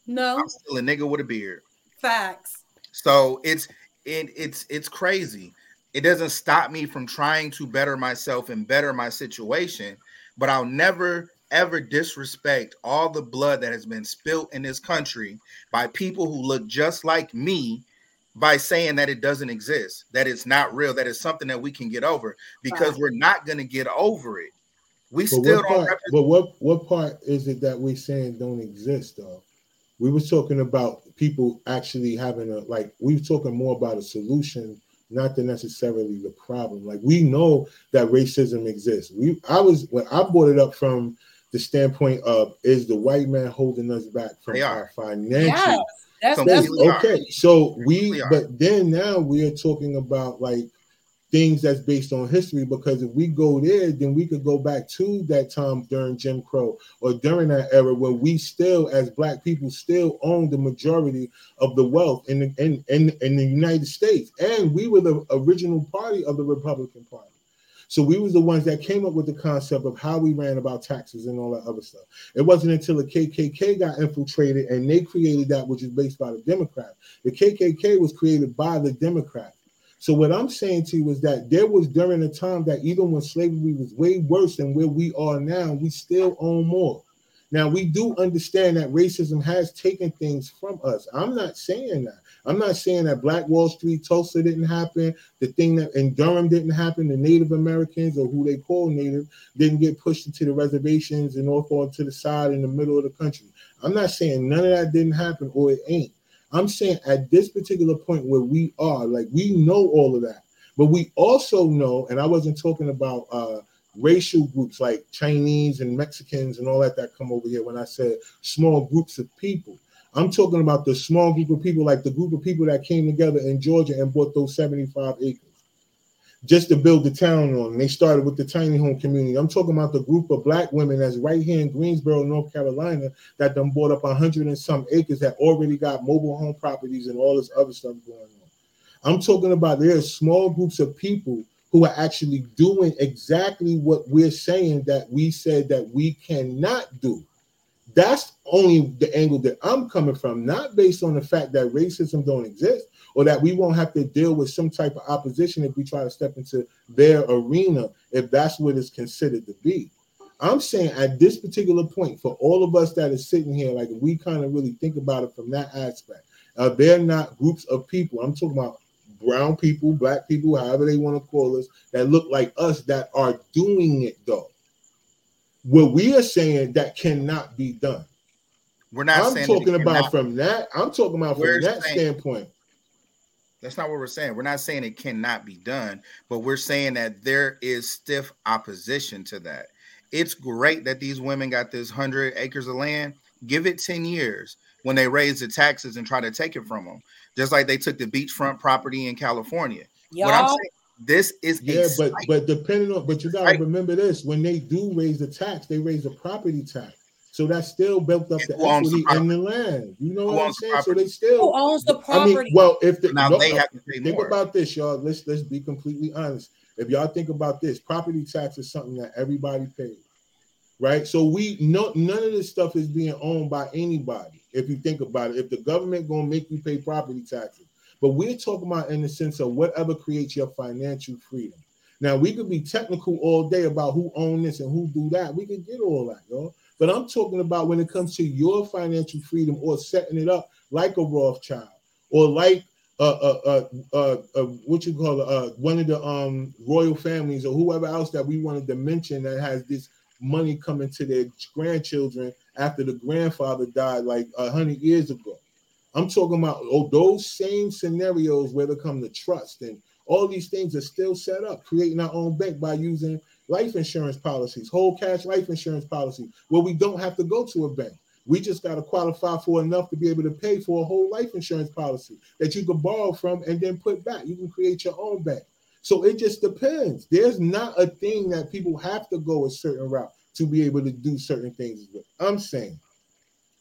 No, I'm still a nigga with a beard. Facts. So it's it, it's it's crazy. It doesn't stop me from trying to better myself and better my situation, but I'll never ever disrespect all the blood that has been spilt in this country by people who look just like me by saying that it doesn't exist, that it's not real, that it's something that we can get over because we're not going to get over it. We but still don't. Part, but what what part is it that we're saying don't exist though? We were talking about people actually having a like we were talking more about a solution, not the necessarily the problem. Like we know that racism exists. We I was when I brought it up from the standpoint of is the white man holding us back from our financial yeah. That's, that's okay. So we, but then now we are talking about like things that's based on history because if we go there, then we could go back to that time during Jim Crow or during that era where we still, as black people, still own the majority of the wealth in the in, in, in the United States. And we were the original party of the Republican Party. So we was the ones that came up with the concept of how we ran about taxes and all that other stuff. It wasn't until the KKK got infiltrated and they created that, which is based by the Democrat. The KKK was created by the Democrat. So what I'm saying to you is that there was during a time that even when slavery was way worse than where we are now, we still own more. Now we do understand that racism has taken things from us. I'm not saying that. I'm not saying that Black Wall Street, Tulsa didn't happen, the thing that in Durham didn't happen, the Native Americans or who they call Native didn't get pushed into the reservations and off onto the side in the middle of the country. I'm not saying none of that didn't happen or it ain't. I'm saying at this particular point where we are, like we know all of that, but we also know, and I wasn't talking about uh racial groups like Chinese and Mexicans and all that that come over here when I said small groups of people. I'm talking about the small group of people, like the group of people that came together in Georgia and bought those 75 acres just to build the town on. They started with the tiny home community. I'm talking about the group of black women that's right here in Greensboro, North Carolina, that done bought up a hundred and some acres that already got mobile home properties and all this other stuff going on. I'm talking about there's small groups of people who are actually doing exactly what we're saying that we said that we cannot do. That's only the angle that I'm coming from, not based on the fact that racism don't exist or that we won't have to deal with some type of opposition if we try to step into their arena, if that's what it's considered to be. I'm saying at this particular point, for all of us that are sitting here, like we kind of really think about it from that aspect, uh, they're not groups of people. I'm talking about brown people, black people, however they want to call us, that look like us that are doing it though. What we are saying that cannot be done. We're not. I'm talking about from that. I'm talking about from that saying, standpoint. That's not what we're saying. We're not saying it cannot be done, but we're saying that there is stiff opposition to that. It's great that these women got this hundred acres of land. Give it 10 years when they raise the taxes and try to take it from them, just like they took the beachfront property in California. Y'all, what I'm saying, this is yeah, but but depending on but you gotta right. remember this when they do raise the tax, they raise the property tax. So that still built up the equity the in the land. You know who what I'm saying? The so they still who owns the property. I mean, well, if the, now no, they have to pay think more. about this, y'all. Let's let's be completely honest. If y'all think about this, property tax is something that everybody pays, right? So we no none of this stuff is being owned by anybody. If you think about it, if the government gonna make you pay property taxes, but we're talking about in the sense of whatever creates your financial freedom. Now we could be technical all day about who own this and who do that. We could get all that, y'all. But I'm talking about when it comes to your financial freedom or setting it up like a Rothschild or like uh, uh, uh, uh, uh what you call uh, one of the um, royal families or whoever else that we wanted to mention that has this money coming to their grandchildren after the grandfather died like a hundred years ago. I'm talking about oh, those same scenarios where they come to trust and all these things are still set up, creating our own bank by using life insurance policies, whole cash life insurance policy, where we don't have to go to a bank. We just got to qualify for enough to be able to pay for a whole life insurance policy that you can borrow from and then put back. You can create your own bank. So it just depends. There's not a thing that people have to go a certain route to be able to do certain things with. I'm saying,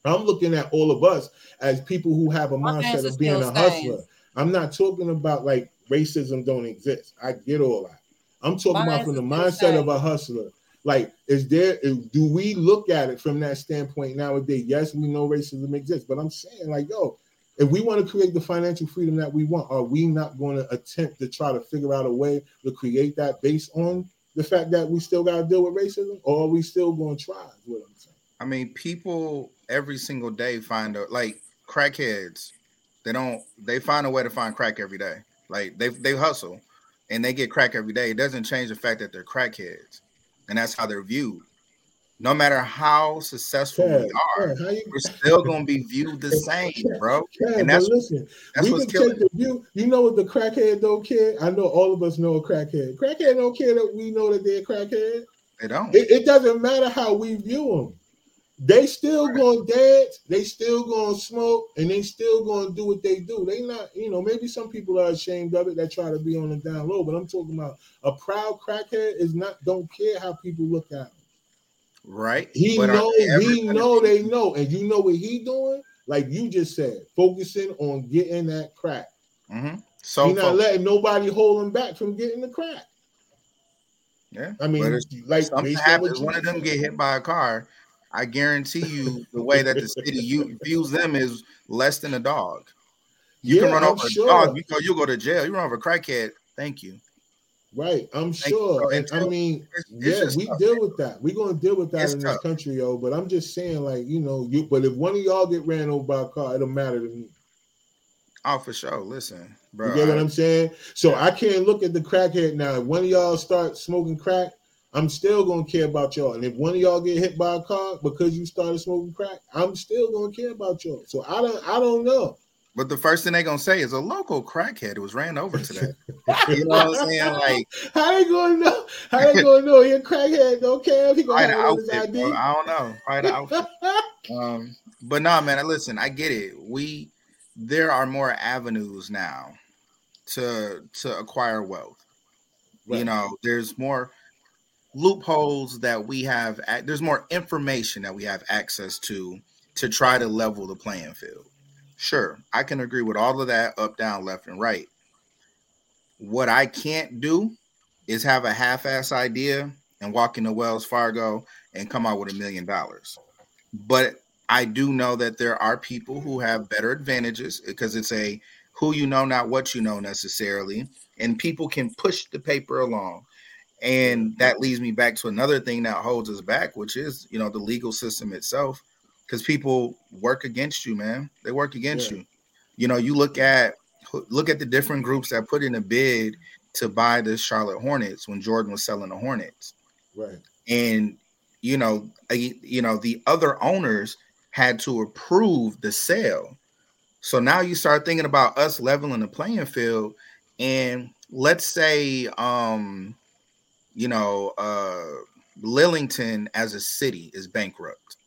I'm looking at all of us as people who have a mindset of being a hustler. I'm not talking about like racism don't exist. I get all that. I'm talking about from the mindset of a hustler. Like, is there do we look at it from that standpoint nowadays? Yes, we know racism exists, but I'm saying, like, yo, if we want to create the financial freedom that we want, are we not going to attempt to try to figure out a way to create that based on the fact that we still got to deal with racism, or are we still going to try? what I'm saying. I mean, people every single day find a like crackheads. They don't. They find a way to find crack every day. Like they they hustle and they get crack every day, it doesn't change the fact that they're crackheads, and that's how they're viewed. No matter how successful yeah, we are, yeah, you, we're still gonna be viewed the same, bro. Yeah, and that's listen, that's we can take the view. You know what the crackhead don't care? I know all of us know a crackhead. Crackhead don't care that we know that they're crackhead. They don't. It, it doesn't matter how we view them. They still gonna dance, they still gonna smoke, and they still gonna do what they do. They not, you know, maybe some people are ashamed of it that try to be on the down low, but I'm talking about a proud crackhead is not don't care how people look at him. Right. He but know, he know they know, and you know what he doing? Like you just said, focusing on getting that crack. Mm-hmm. So he's not letting nobody hold him back from getting the crack. Yeah, I mean, like something happens. One of them get hit by a car I guarantee you, the way that the city you views them is less than a dog. You yeah, can run I'm over sure. a dog, you know, you go to jail. You run over a crackhead. Thank you. Right, I'm Thank sure. And I mean, it's, it's yeah, we tough, deal man. with that. We're gonna deal with that it's in tough. this country, yo. But I'm just saying, like, you know, you. But if one of y'all get ran over by a car, it don't matter to me. Oh, for sure. Listen, bro. You get what I, am saying? So yeah. I can't look at the crackhead now. If one of y'all start smoking crack, I'm still gonna care about y'all. And if one of y'all get hit by a car because you started smoking crack, I'm still gonna care about y'all. So I don't I don't know. But the first thing they're gonna say is a local crackhead was ran over today. you know what I'm saying? Like, how they gonna know? How they gonna know he a crackhead? No care he gonna have his ID. Bro. I don't know. Outfit. um, but nah, man. Listen, I get it. We there are more avenues now to to acquire wealth. Right. You know, there's more loopholes that we have. There's more information that we have access to to try to level the playing field. Sure, I can agree with all of that up, down, left, and right. What I can't do is have a half-ass idea and walk into Wells Fargo and come out with a million dollars. But I do know that there are people who have better advantages because it's a who you know, not what you know necessarily. And people can push the paper along. And that leads me back to another thing that holds us back, which is, you know, the legal system itself. Because people work against you, man. They work against yeah. you. You know, you look at look at the different groups that put in a bid to buy the Charlotte Hornets when Jordan was selling the Hornets. Right. And you know, you know, the other owners had to approve the sale. So now you start thinking about us leveling the playing field and let's say um you know uh Lillington as a city is bankrupt.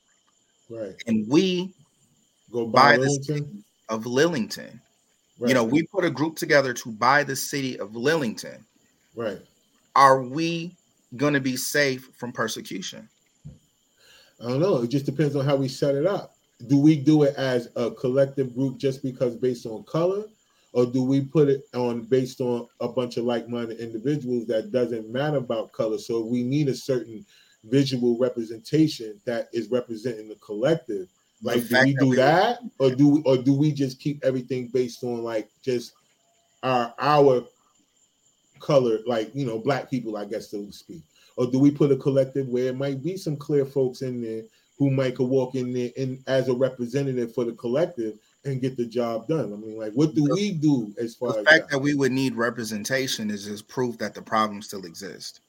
Right. And we go buy, buy the city of Lillington. Right. You know, we put a group together to buy the city of Lillington. Right. Are we going to be safe from persecution? I don't know. It just depends on how we set it up. Do we do it as a collective group just because based on color? Or do we put it on based on a bunch of like-minded individuals that doesn't matter about color? So we need a certain visual representation that is representing the collective. Like, do we do we that, or do we, or do we just keep everything based on like just our our color, like you know, black people, I guess, so to speak? or do we put a collective where it might be some clear folks in there who might could walk in there and as a representative for the collective and get the job done? I mean, like, what do we do as far the as fact that? that we would need representation is just proof that the problem still exists.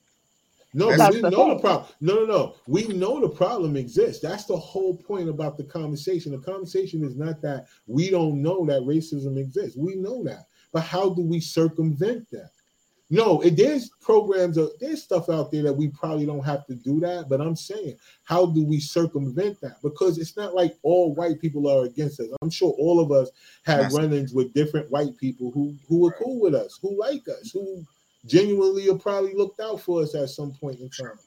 No, we the know thing. the problem. No, no, no. We know the problem exists. That's the whole point about the conversation. The conversation is not that we don't know that racism exists. We know that. But how do we circumvent that? No, it, there's programs, uh, there's stuff out there that we probably don't have to do that. But I'm saying, how do we circumvent that? Because it's not like all white people are against us. I'm sure all of us have run-ins with different white people who who are cool with us, who like us, who genuinely have probably looked out for us at some point in time.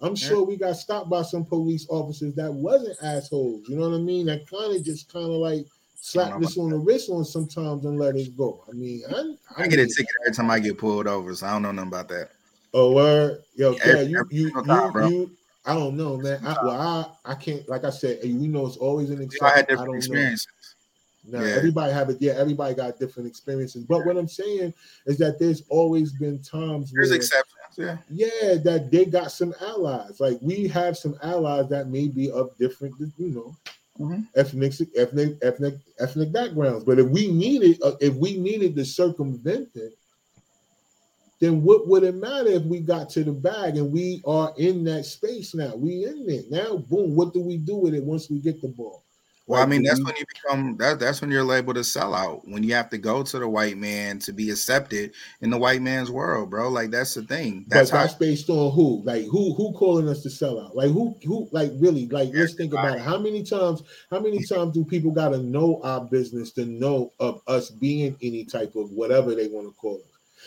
I'm sure we got stopped by some police officers that wasn't assholes. You know what I mean? That kind of just kind of like slap this on the wrist on sometimes and let it go. I mean, I, I, I get a ticket every time I get pulled over, so I don't know nothing about that. Oh, word, yo, yeah, every, you, you, you, time, you, I don't know, man. I, well, I, I can't. Like I said, we know it's always an exception. I had different I experiences. Know. Now, yeah. everybody have it. Yeah, everybody got different experiences. But what I'm saying is that there's always been times there's where, exceptions. Yeah, yeah, that they got some allies. Like we have some allies that may be of different, you know, mm-hmm. ethnic, ethnic, ethnic, ethnic backgrounds. But if we needed, uh, if we needed to circumvent it, then what would it matter if we got to the bag and we are in that space now? We in there now. Boom. What do we do with it once we get the ball? Well, I mean, that's when you become that, that's when you're labeled a sellout. When you have to go to the white man to be accepted in the white man's world, bro. Like that's the thing. That's but that's based on who? Like who who calling us to sell out? Like who who like really like let's think about it. How many times how many mm-hmm. times do people gotta know our business to know of us being any type of whatever they want to call it?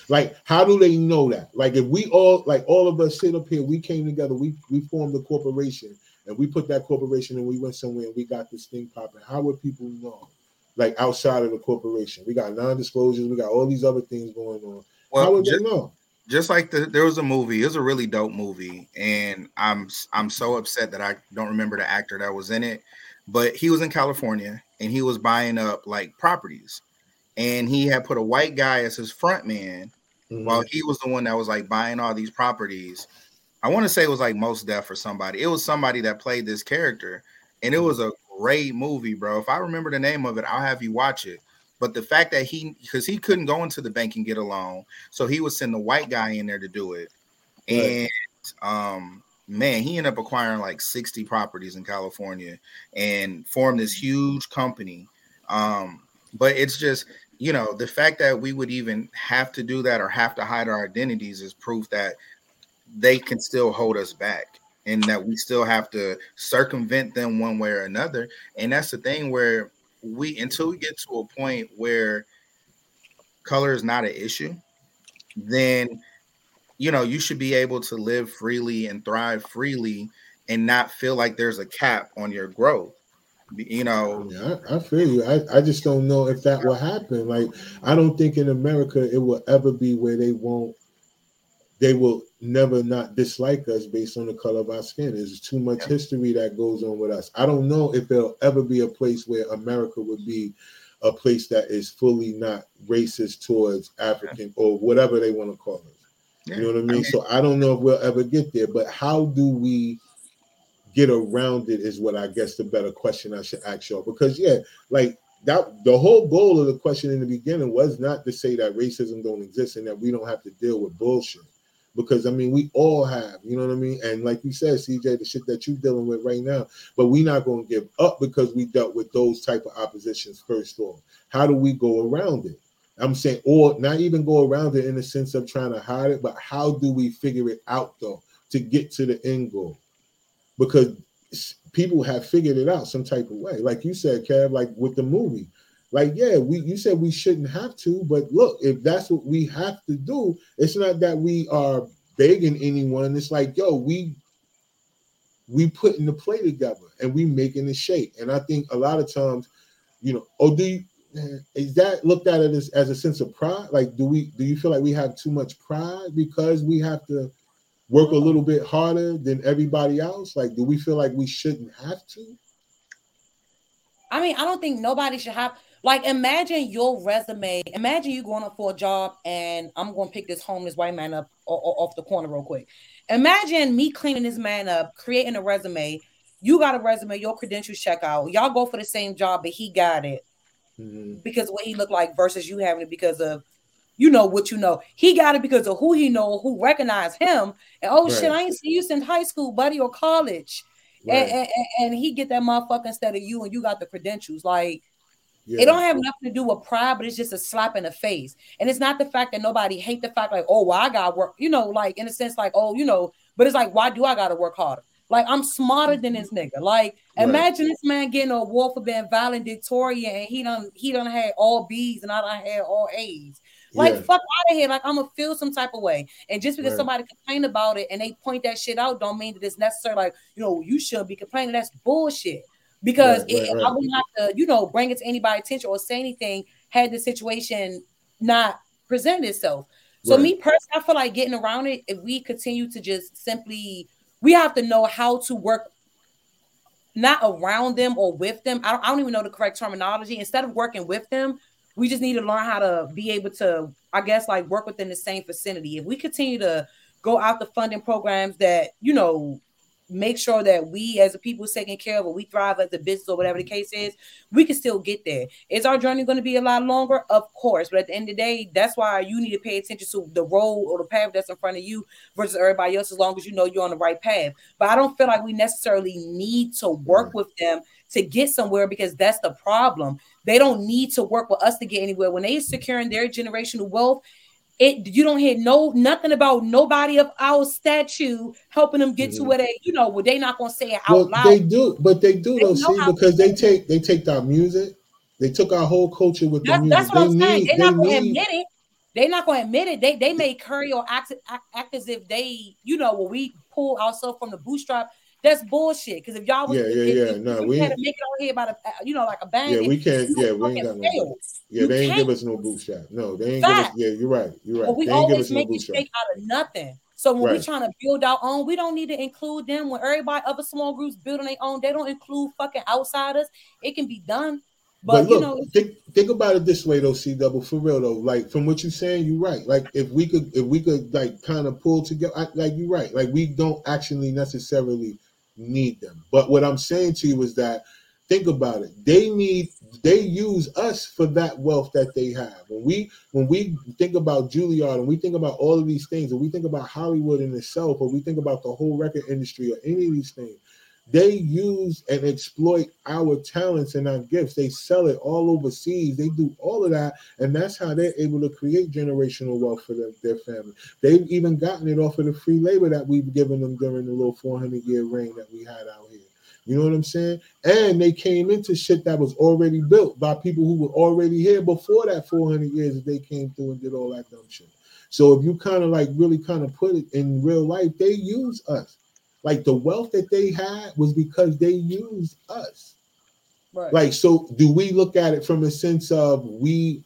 Like, how do they know that? Like, if we all, like, all of us sit up here, we came together, we we formed a corporation, and we put that corporation and we went somewhere and we got this thing popping, how would people know? Like outside of the corporation, we got non-disclosures, we got all these other things going on. Well, how would just, they know? Just like the, there was a movie, it was a really dope movie, and I'm I'm so upset that I don't remember the actor that was in it, but he was in California and he was buying up like properties, and he had put a white guy as his front man, mm-hmm. while he was the one that was like buying all these properties I want to say it was like Mos Def or somebody. It was somebody that played this character, and it was a great movie, bro. If I remember the name of it, I'll have you watch it. But the fact that he, because he couldn't go into the bank and get a loan, so he would send the white guy in there to do it. And um, man, he ended up acquiring like 60 properties in California and formed this huge company. Um, but it's just you know the fact that we would even have to do that or have to hide our identities is proof that they can still hold us back and that we still have to circumvent them one way or another. And that's the thing where we until we get to a point where color is not an issue then you know you should be able to live freely and thrive freely and not feel like there's a cap on your growth you know? Yeah, I, I, feel you. I, I just don't know if that will happen. Like i don't think in america it will ever be where they won't they will never not dislike us based on the color of our skin there's too much history that goes on with us i don't know if there'll ever be a place where america would be a place that is fully not racist towards african or whatever they want to call it you know what I mean? I mean? So I don't know if we'll ever get there, but how do we get around it is what I guess the better question I should ask y'all. Because yeah, like that the whole goal of the question in the beginning was not to say that racism don't exist and that we don't have to deal with bullshit. Because I mean, we all have, you know what I mean? And like you said, CJ, the shit that you're dealing with right now, but we're not to give up because we dealt with those type of oppositions first off. How do we go around it? I'm saying, or not even go around it in the sense of trying to hide it, but how do we figure it out though to get to the end goal? Because people have figured it out some type of way. Like you said, Kev, like with the movie. Like, yeah, we you said we shouldn't have to, but look, if that's what we have to do, it's not that we are begging anyone. It's like, yo, we we putting the play together and we making the shape. And I think a lot of times, you know, oh, do you, is that looked at it as, as a sense of pride? Like, do we do you feel like we have too much pride because we have to work a little bit harder than everybody else? Like, do we feel like we shouldn't have to? I mean, I don't think nobody should have. Like, imagine your resume. Imagine you going up for a job, and I'm going to pick this homeless white man up off the corner real quick. Imagine me cleaning this man up, creating a resume. You got a resume, your credentials check out. Y'all go for the same job, but he got it mm-hmm. because what he looked like versus you having it because of you know what you know. He got it because of who he know, who recognized him, and oh right. shit, I ain't seen you since high school, buddy, or college. Right. And, and, and, he get that motherfucker instead of you, and you got the credentials. Like yeah. it don't have nothing to do with pride, but it's just a slap in the face. And it's not the fact that nobody hate the fact like, oh, well, I got work, you know, like in a sense, like, oh, you know, but it's like, why do I gotta work harder? Like I'm smarter than this nigga. Like right. imagine this man getting a award for being valedictorian and he done he done had all B's and I done had all A's. Like yeah. fuck out of here. Like I'm gonna feel some type of way. And just because right. somebody complain about it and they point that shit out, don't mean that it's necessary. Like you know you shouldn't be complaining. That's bullshit. Because right, it, I wouldn't have to you know bring it to anybody's attention or say anything had the situation not presented itself. So me personally, I feel like getting around it if we continue to just simply we have to know how to work not around them or with them. I don't, I don't even know the correct terminology. Instead of working with them, we just need to learn how to be able to, I guess, like work within the same vicinity. If we continue to go out the funding programs that, you know, make sure that we as a people taken care of or we thrive as a business or whatever the case is, we can still get there. Is our journey going to be a lot longer? Of course. But at the end of the day, that's why you need to pay attention to the road or the path that's in front of you versus everybody else as long as you know you're on the right path. But I don't feel like we necessarily need to work with them to get somewhere because that's the problem. They don't need to work with us to get anywhere. When they securing their generational wealth, it you don't hear no nothing about nobody of our statue helping them get mm-hmm. to where they you know where they not gonna say it out well, loud. They do, but they do they though, see, because they take they take our music, they took our whole culture with that's, the music. That's what they I'm saying. They're they not gonna admit it. They're not gonna admit it. They they may curry or act, act, act as if they, you know, when we pull ourselves from the bootstrap, that's bullshit. Because if y'all was, yeah, yeah, yeah, if, no, if we had to make it on here about a, you know, like a bang. Yeah, we can't. Yeah, we ain't got no. Yeah, you they ain't give us no bootstrap. No, they ain't Fact. give us. Yeah, you're right. You're right. But we they always make no mistake out of nothing. So when right. we're trying to build our own, we don't need to include them. When everybody other small groups building their own, they don't include fucking outsiders. It can be done. But, but look, you know, think think about it this way though, C double for real though. Like from what you're saying, you're right. Like if we could if we could like kind of pull together, like you're right. Like we don't actually necessarily need them. But what I'm saying to you is that think about it. They need they use us for that wealth that they have. When we when we think about Juilliard and we think about all of these things, and we think about Hollywood in itself, or we think about the whole record industry or any of these things, they use and exploit our talents and our gifts. They sell it all overseas. They do all of that, and that's how they're able to create generational wealth for their, their family. They've even gotten it off of the free labor that we've given them during the little 400 year reign that we had out here. You know what I'm saying? And they came into shit that was already built by people who were already here before that 400 years that they came through and did all that dumb shit. So if you kind of like really kind of put it in real life, they use us. Like the wealth that they had was because they used us. Right. Like, so do we look at it from a sense of we?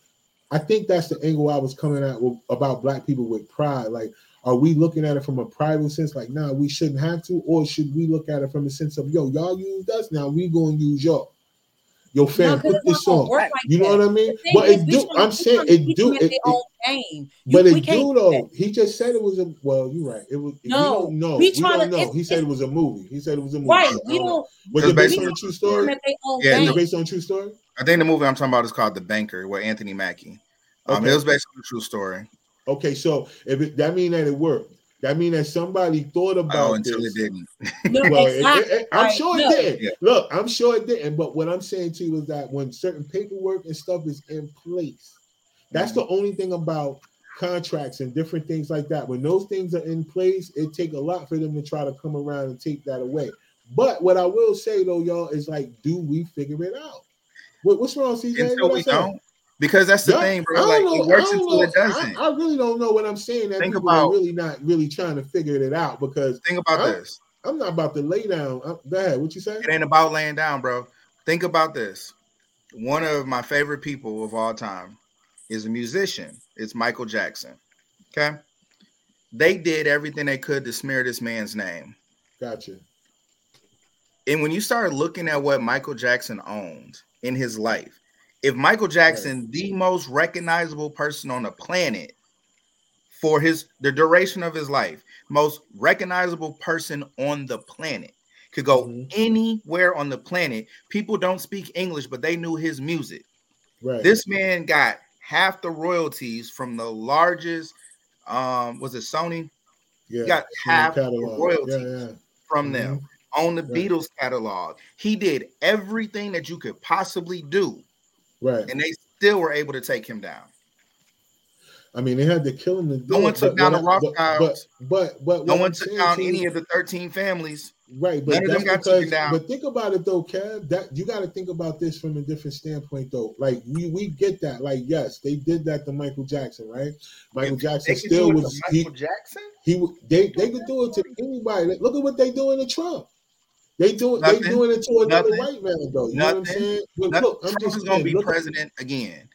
I think that's the angle I was coming at with, about black people with pride. Like, are we looking at it from a private sense, like, nah, we shouldn't have to, or should we look at it from a sense of, yo, y'all used us, now we gonna use y'all. Yo, fam, No, 'cause put this not on. work like You know that. what I mean? But is, it do. tryna- I'm saying it do. them at It, it- own game. You- but we it do do though. He just said it was a. Well, you're right. It was. we No, don't know. we We, don't know. it's- He said it was a movie. He said it was a movie. Right. We don't don't. Was it based based on a true story? at their own Yeah, Is it based on a true story? I think the movie I'm talking about is called The Banker with Anthony Mackie. Um, Okay. It was based on a true story. Okay, so if it, that mean that it worked, that mean that somebody thought Oh, about until this. it didn't. No, Well, it- exactly. it- it- I'm Right. sure No. it did. Yeah. Look, I'm sure it didn't. But what I'm saying to you is that when certain paperwork and stuff is in place, that's the mm-hmm. only thing about contracts and different things like that. When those things are in place, it take a lot for them to try to come around and take that away. But what I will say though, y'all, is like, do we figure it out? What, what's wrong, CJ? Until What we don't. Because that's the Yeah, thing, I bro. Like know. it works I until know. it doesn't. I, I really don't know what I'm saying. That Think people about- are really not really trying to figure it out because Think about I'm- this. I'm not about to lay down. Go ahead. What you say? It ain't about laying down, bro. Think about this. One of my favorite people of all time is a musician. It's Michael Jackson. Okay. They did everything they could to smear this man's name. Gotcha. And when you start looking at what Michael Jackson owned in his life, if Michael Jackson, the most recognizable person on the planet for his the duration of his life, most recognizable person on the planet, could go Mhm. anywhere on the planet. People don't speak English, but they knew his music. Right. This man got half the royalties from the largest um was it Sony yeah. got half the catalog. royalties Yeah, yeah. from them on the. Beatles catalog. He did everything that you could possibly do, Right. and they still were able to take him down. I mean, they had to kill him to do No one it, took but down the Rothschilds. But but but No one I'm took down any of the 13 families. Right, but None got because. taken down. But think about it though, Kev. That you got to think about this from a different standpoint though. Like we we get that. Like yes, they did that to Michael Jackson, right? Michael Jackson still was to he, Michael Jackson. he they they could do it to anybody. Look at what they doing to Trump. They do they doing it to another Nothing. white man though. You know what I'm saying? But look, I'm Trump just is going to be look president again.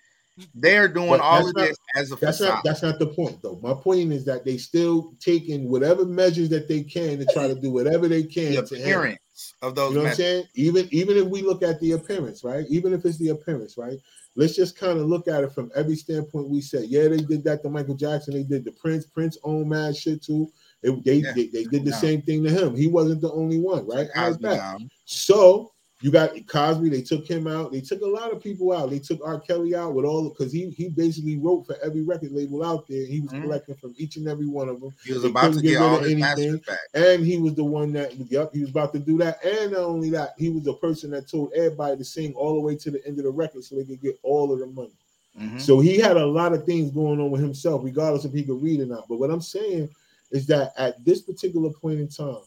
They're doing all of not- this as a That's facade. not that's not the point though. My point is that they still taking whatever measures that they can to try to do whatever they can the to handle. appearance of those You know what I'm saying? Even even if we look at the appearance, right? Even if it's the appearance, right? Let's just kind of look at it from every standpoint we said. Yeah, they did that to Michael Jackson. They did the Prince. Prince owned mad shit too. It- they, Yeah. they they did the Yeah. same thing to him. He wasn't the only one, right? I Cosby bet. So you got Cosby. They took him out. They took a lot of people out. They took R. Kelly out with all because he he basically wrote for every record label out there. He was Mhm. collecting from each and every one of them. He was They about to get get rid all of his anything. back. And he was the one that, yep, he was about to do that. And not only that, he was the person that told everybody to sing all the way to the end of the record so they could get all of the money. Mhm. So he had a lot of things going on with himself, regardless if he could read or not. But what I'm saying is that at this particular point in time,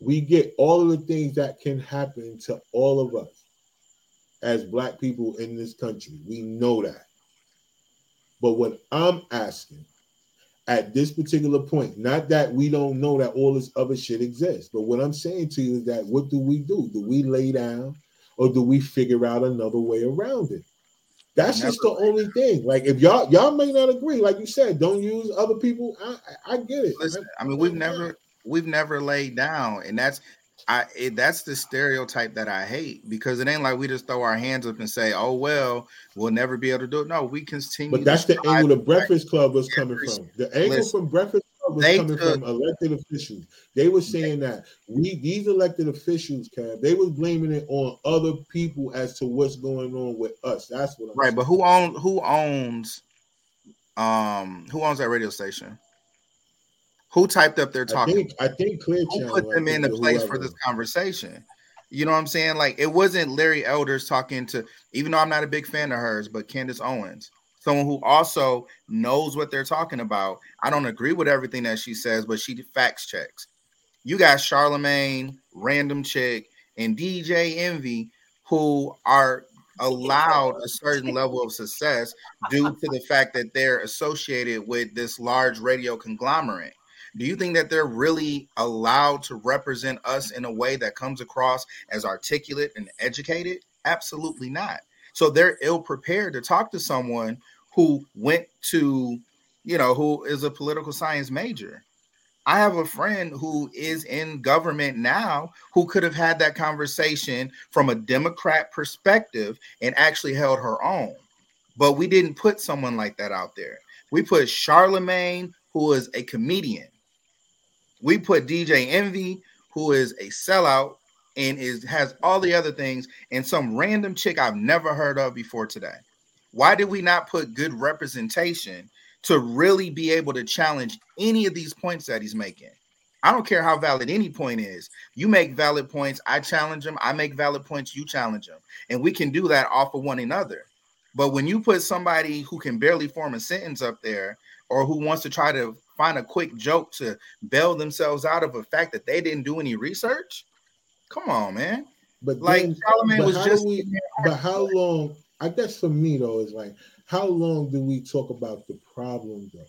we get all of the things that can happen to all of us as black people in this country. We know that. But what I'm asking at this particular point, not that we don't know that all this other shit exists, but what I'm saying to you is that what do we do? Do we lay down or do we figure out another way around it? That's just the only thing. Like if y'all y'all may not agree, like you said, don't use other people. I I, I get it. Listen, I mean, we've never we've never laid down, and that's I it, that's the stereotype that I hate because it ain't like we just throw our hands up and say, "Oh well, we'll never be able to do it." No, we continue. But that's the angle the Breakfast Club was coming from. The angle listen. from Breakfast was they coming from elected officials. They were saying that we these elected officials, Kev, they were blaming it on other people as to what's going on with us. That's what I'm right. Saying. But who owns who owns um who owns that radio station? Who typed up their talking? I think, I think Clear Who put them in the place for this conversation? You know what I'm saying? Like it wasn't Larry Elders talking to, even though I'm not a big fan of hers, but Candace Owens someone who also knows what they're talking about. I don't agree with everything that she says, but she facts checks. You got Charlamagne, Random Chick, and DJ Envy, who are allowed a certain level of success due to the fact that they're associated with this large radio conglomerate. Do you think that they're really allowed to represent us in a way that comes across as articulate and educated? Absolutely not. So they're ill prepared to talk to someone who went to, you know, who is a political science major. I have a friend who is in government now who could have had that conversation from a Democrat perspective and actually held her own. But we didn't put someone like that out there. We put Charlamagne, who is a comedian. We put DJ Envy, who is a sellout and is has all the other things, and some random chick I've never heard of before today. Why did we not put good representation to really be able to challenge any of these points that he's making? I don't care how valid any point is. You make valid points, I challenge them. I make valid points, you challenge them. And we can do that off of one another. But when you put somebody who can barely form a sentence up there or who wants to try to find a quick joke to bail themselves out of a fact that they didn't do any research, come on, man. But Like then, but was just we, but how long? I guess for me though, is like how long do we talk about the problem though?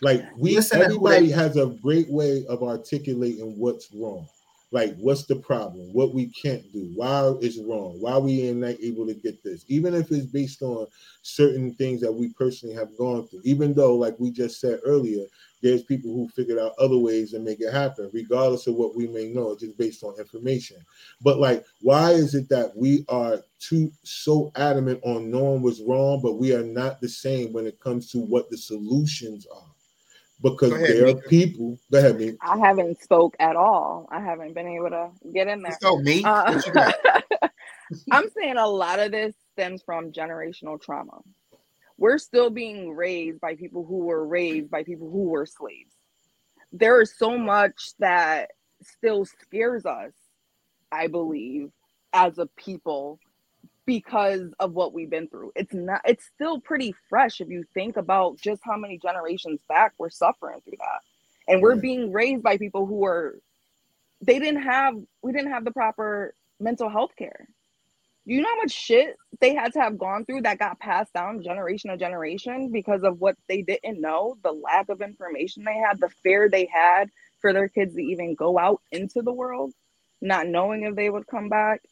Like we, Listen everybody has a great way of articulating what's wrong. Like what's the problem? What we can't do? Why is wrong? Why we are not able to get this? Even if it's based on certain things that we personally have gone through. Even though, like we just said earlier, there's people who figured out other ways to make it happen, regardless of what we may know, just based on information. But like, why is it that we are too so adamant on knowing what's wrong, but we are not the same when it comes to what the solutions are? Because ahead, there are Mika. people. Go ahead, me. I haven't spoke at all. I haven't been able to get in there. So me, Uh, what you got? I'm saying a lot of this stems from generational trauma. We're still being raised by people who were raised by people who were slaves. There is so much that still scares us, I believe, as a people because of what we've been through. It's not it's still pretty fresh if you think about just how many generations back we're suffering through that. And we're being raised by people who were they didn't have we didn't have the proper mental health care. You know how much shit they had to have gone through that got passed down generation to generation because of what they didn't know, the lack of information they had, the fear they had for their kids to even go out into the world, not knowing if they would come back.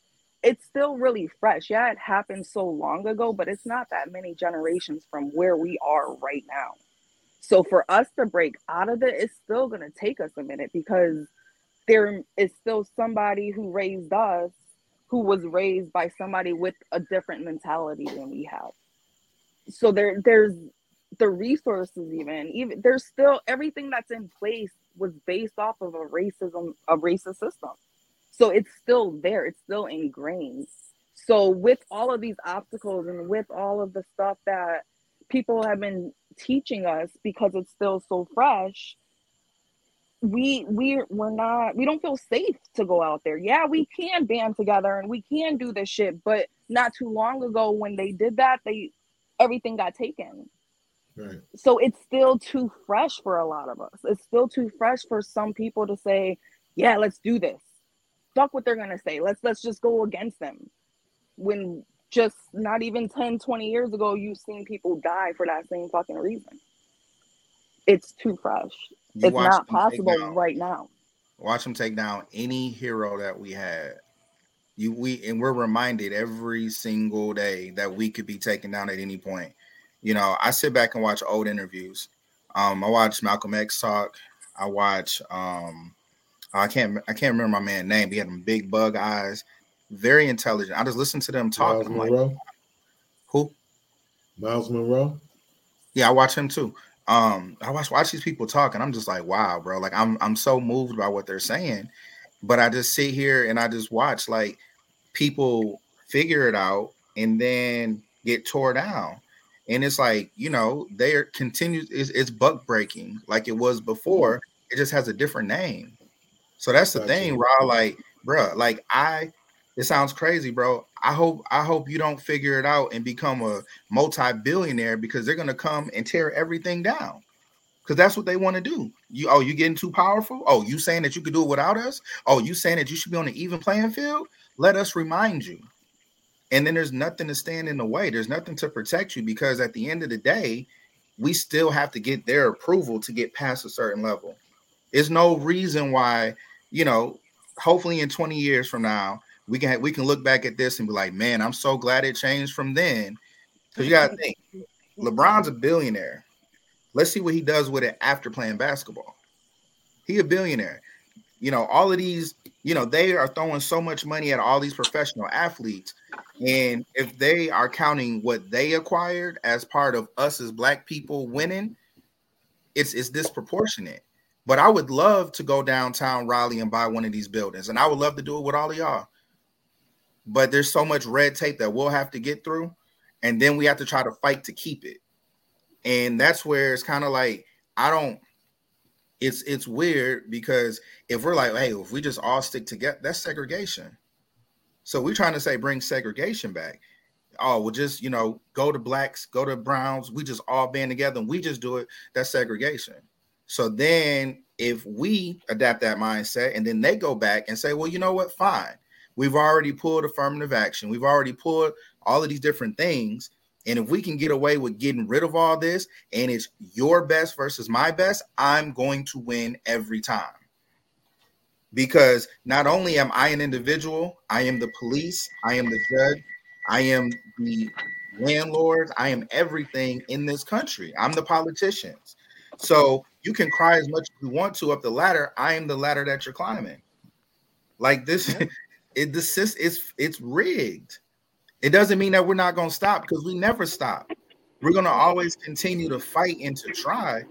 It's still really fresh. Yeah, it happened so long ago, but it's not that many generations from where we are right now. So for us to break out of it, it's still going to take us a minute because there is still somebody who raised us who was raised by somebody with a different mentality than we have. So there there's the resources even even there's still everything that's in place was based off of a racism a racist system. So it's still there, it's still ingrained. So with all of these obstacles and with all of the stuff that people have been teaching us because it's still so fresh, we we we're not we don't feel safe to go out there. Yeah, we can band together and we can do this shit, but not too long ago when they did that, they everything got taken. Right. So it's still too fresh for a lot of us. It's still too fresh for some people to say, "Yeah, let's do this." Fuck what they're going to say. Let's let's just go against them. When just not even 10, 20 years ago, you've seen people die for that same fucking reason. It's too fresh. You it's not possible down- right now. Watch them take down any hero that we had. You we and we're reminded every single day that we could be taken down at any point. You know, I sit back and watch old interviews. Um, I watch Malcolm X talk. I watch um I can't I can't remember my man's name. He had them big bug eyes, very intelligent. I just listen to them talk. Myles I'm like, Munroe. who? Myles Munroe. Yeah, I watch him too. Um, I watch watch these people talk, and I'm just like, wow, bro. Like I'm I'm so moved by what they're saying, but I just sit here and I just watch like people figure it out and then get tore down. And it's like, you know, they're continued, it's, it's buck breaking like it was before, It just has a different name. So that's the thing, Raw. Like, bro, like I it sounds crazy, bro. I hope I hope you don't figure it out and become a multi-billionaire because they're gonna come and tear everything down. Because that's what they want to do. You oh, you getting too powerful? Oh, you saying that you could do it without us? Oh, you saying that you should be on an even playing field? Let us remind you. And then there's nothing to stand in the way. There's nothing to protect you because at the end of the day, we still have to get their approval to get past a certain level. There's no reason why, you know, hopefully in 20 years from now, we can we can look back at this and be like, man, I'm so glad it changed from then. Because you gotta think, LeBron's a billionaire. Let's see what he does with it after playing basketball. He a billionaire. You know, all of these, you know, they are throwing so much money at all these professional athletes. And if they are counting what they acquired as part of us as black people winning, it's it's disproportionate. But I would love to go downtown Raleigh and buy one of these buildings, and I would love to do it with all of y'all. But there's so much red tape that we'll have to get through, and then we have to try to fight to keep it. And that's where it's kind of like I don't. It's it's weird because if we're like, hey, if we just all stick together, that's segregation. So we're trying to say bring segregation back. Oh, we'll just you know go to blacks, go to browns. We just all band together and we just do it. That's segregation. So then if we adapt that mindset and then they go back and say, well, you know what? Fine. We've already pulled affirmative action. We've already pulled all of these different things. And if we can get away with getting rid of all this and it's your best versus my best, I'm going to win every time. Because not only am I an individual, I am the police, I am the judge, I am the landlords, I am everything in this country. I'm the politicians. So you can cry as much as you want to up the ladder. I am the ladder that you're climbing. Like this, it the sys- it's it's rigged. It doesn't mean that we're not gonna stop because we never stop. We're gonna always continue to fight and to try,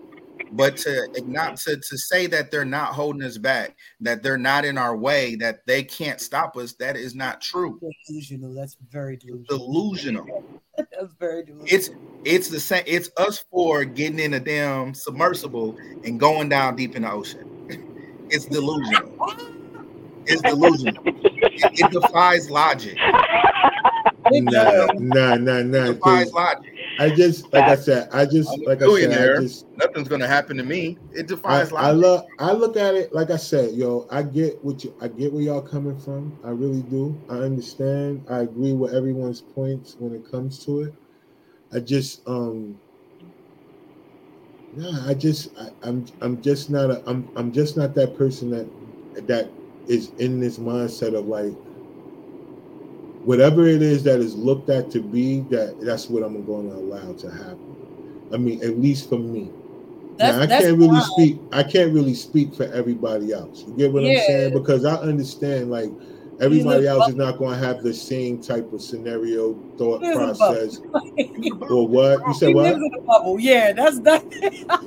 but to not to, to say that they're not holding us back, that they're not in our way, that they can't stop us, that is not true. Delusional. That's very delusional. Delusional. That's very delusional. It's it's the same. It's us four getting in a damn submersible and going down deep in the ocean. It's delusional. It's delusional. It, it defies logic. Nah, nah, nah, It nah. defies 'cause logic. I just, like I said, I just, I'm like I said. I just, Nothing's gonna happen to me. It I, defies I logic. look, I look at it like I said, yo. I get what you, I get where y'all coming from. I really do. I understand. I agree with everyone's points when it comes to it. I just, um, nah, I just, I, I'm, I'm just not a, I'm, I'm just not that person that, that is in this mindset of like, whatever it is that is looked at to be, that that's what I'm going to allow to happen. I mean, at least for me. That's, Now, I can't really fine. speak. I can't really speak for everybody else. You get what Yeah. I'm saying? Because I understand, like everybody else is not going to have the same type of scenario thought He lives in a process. Or what you said? he What? lives in a bubble. Yeah, that's that.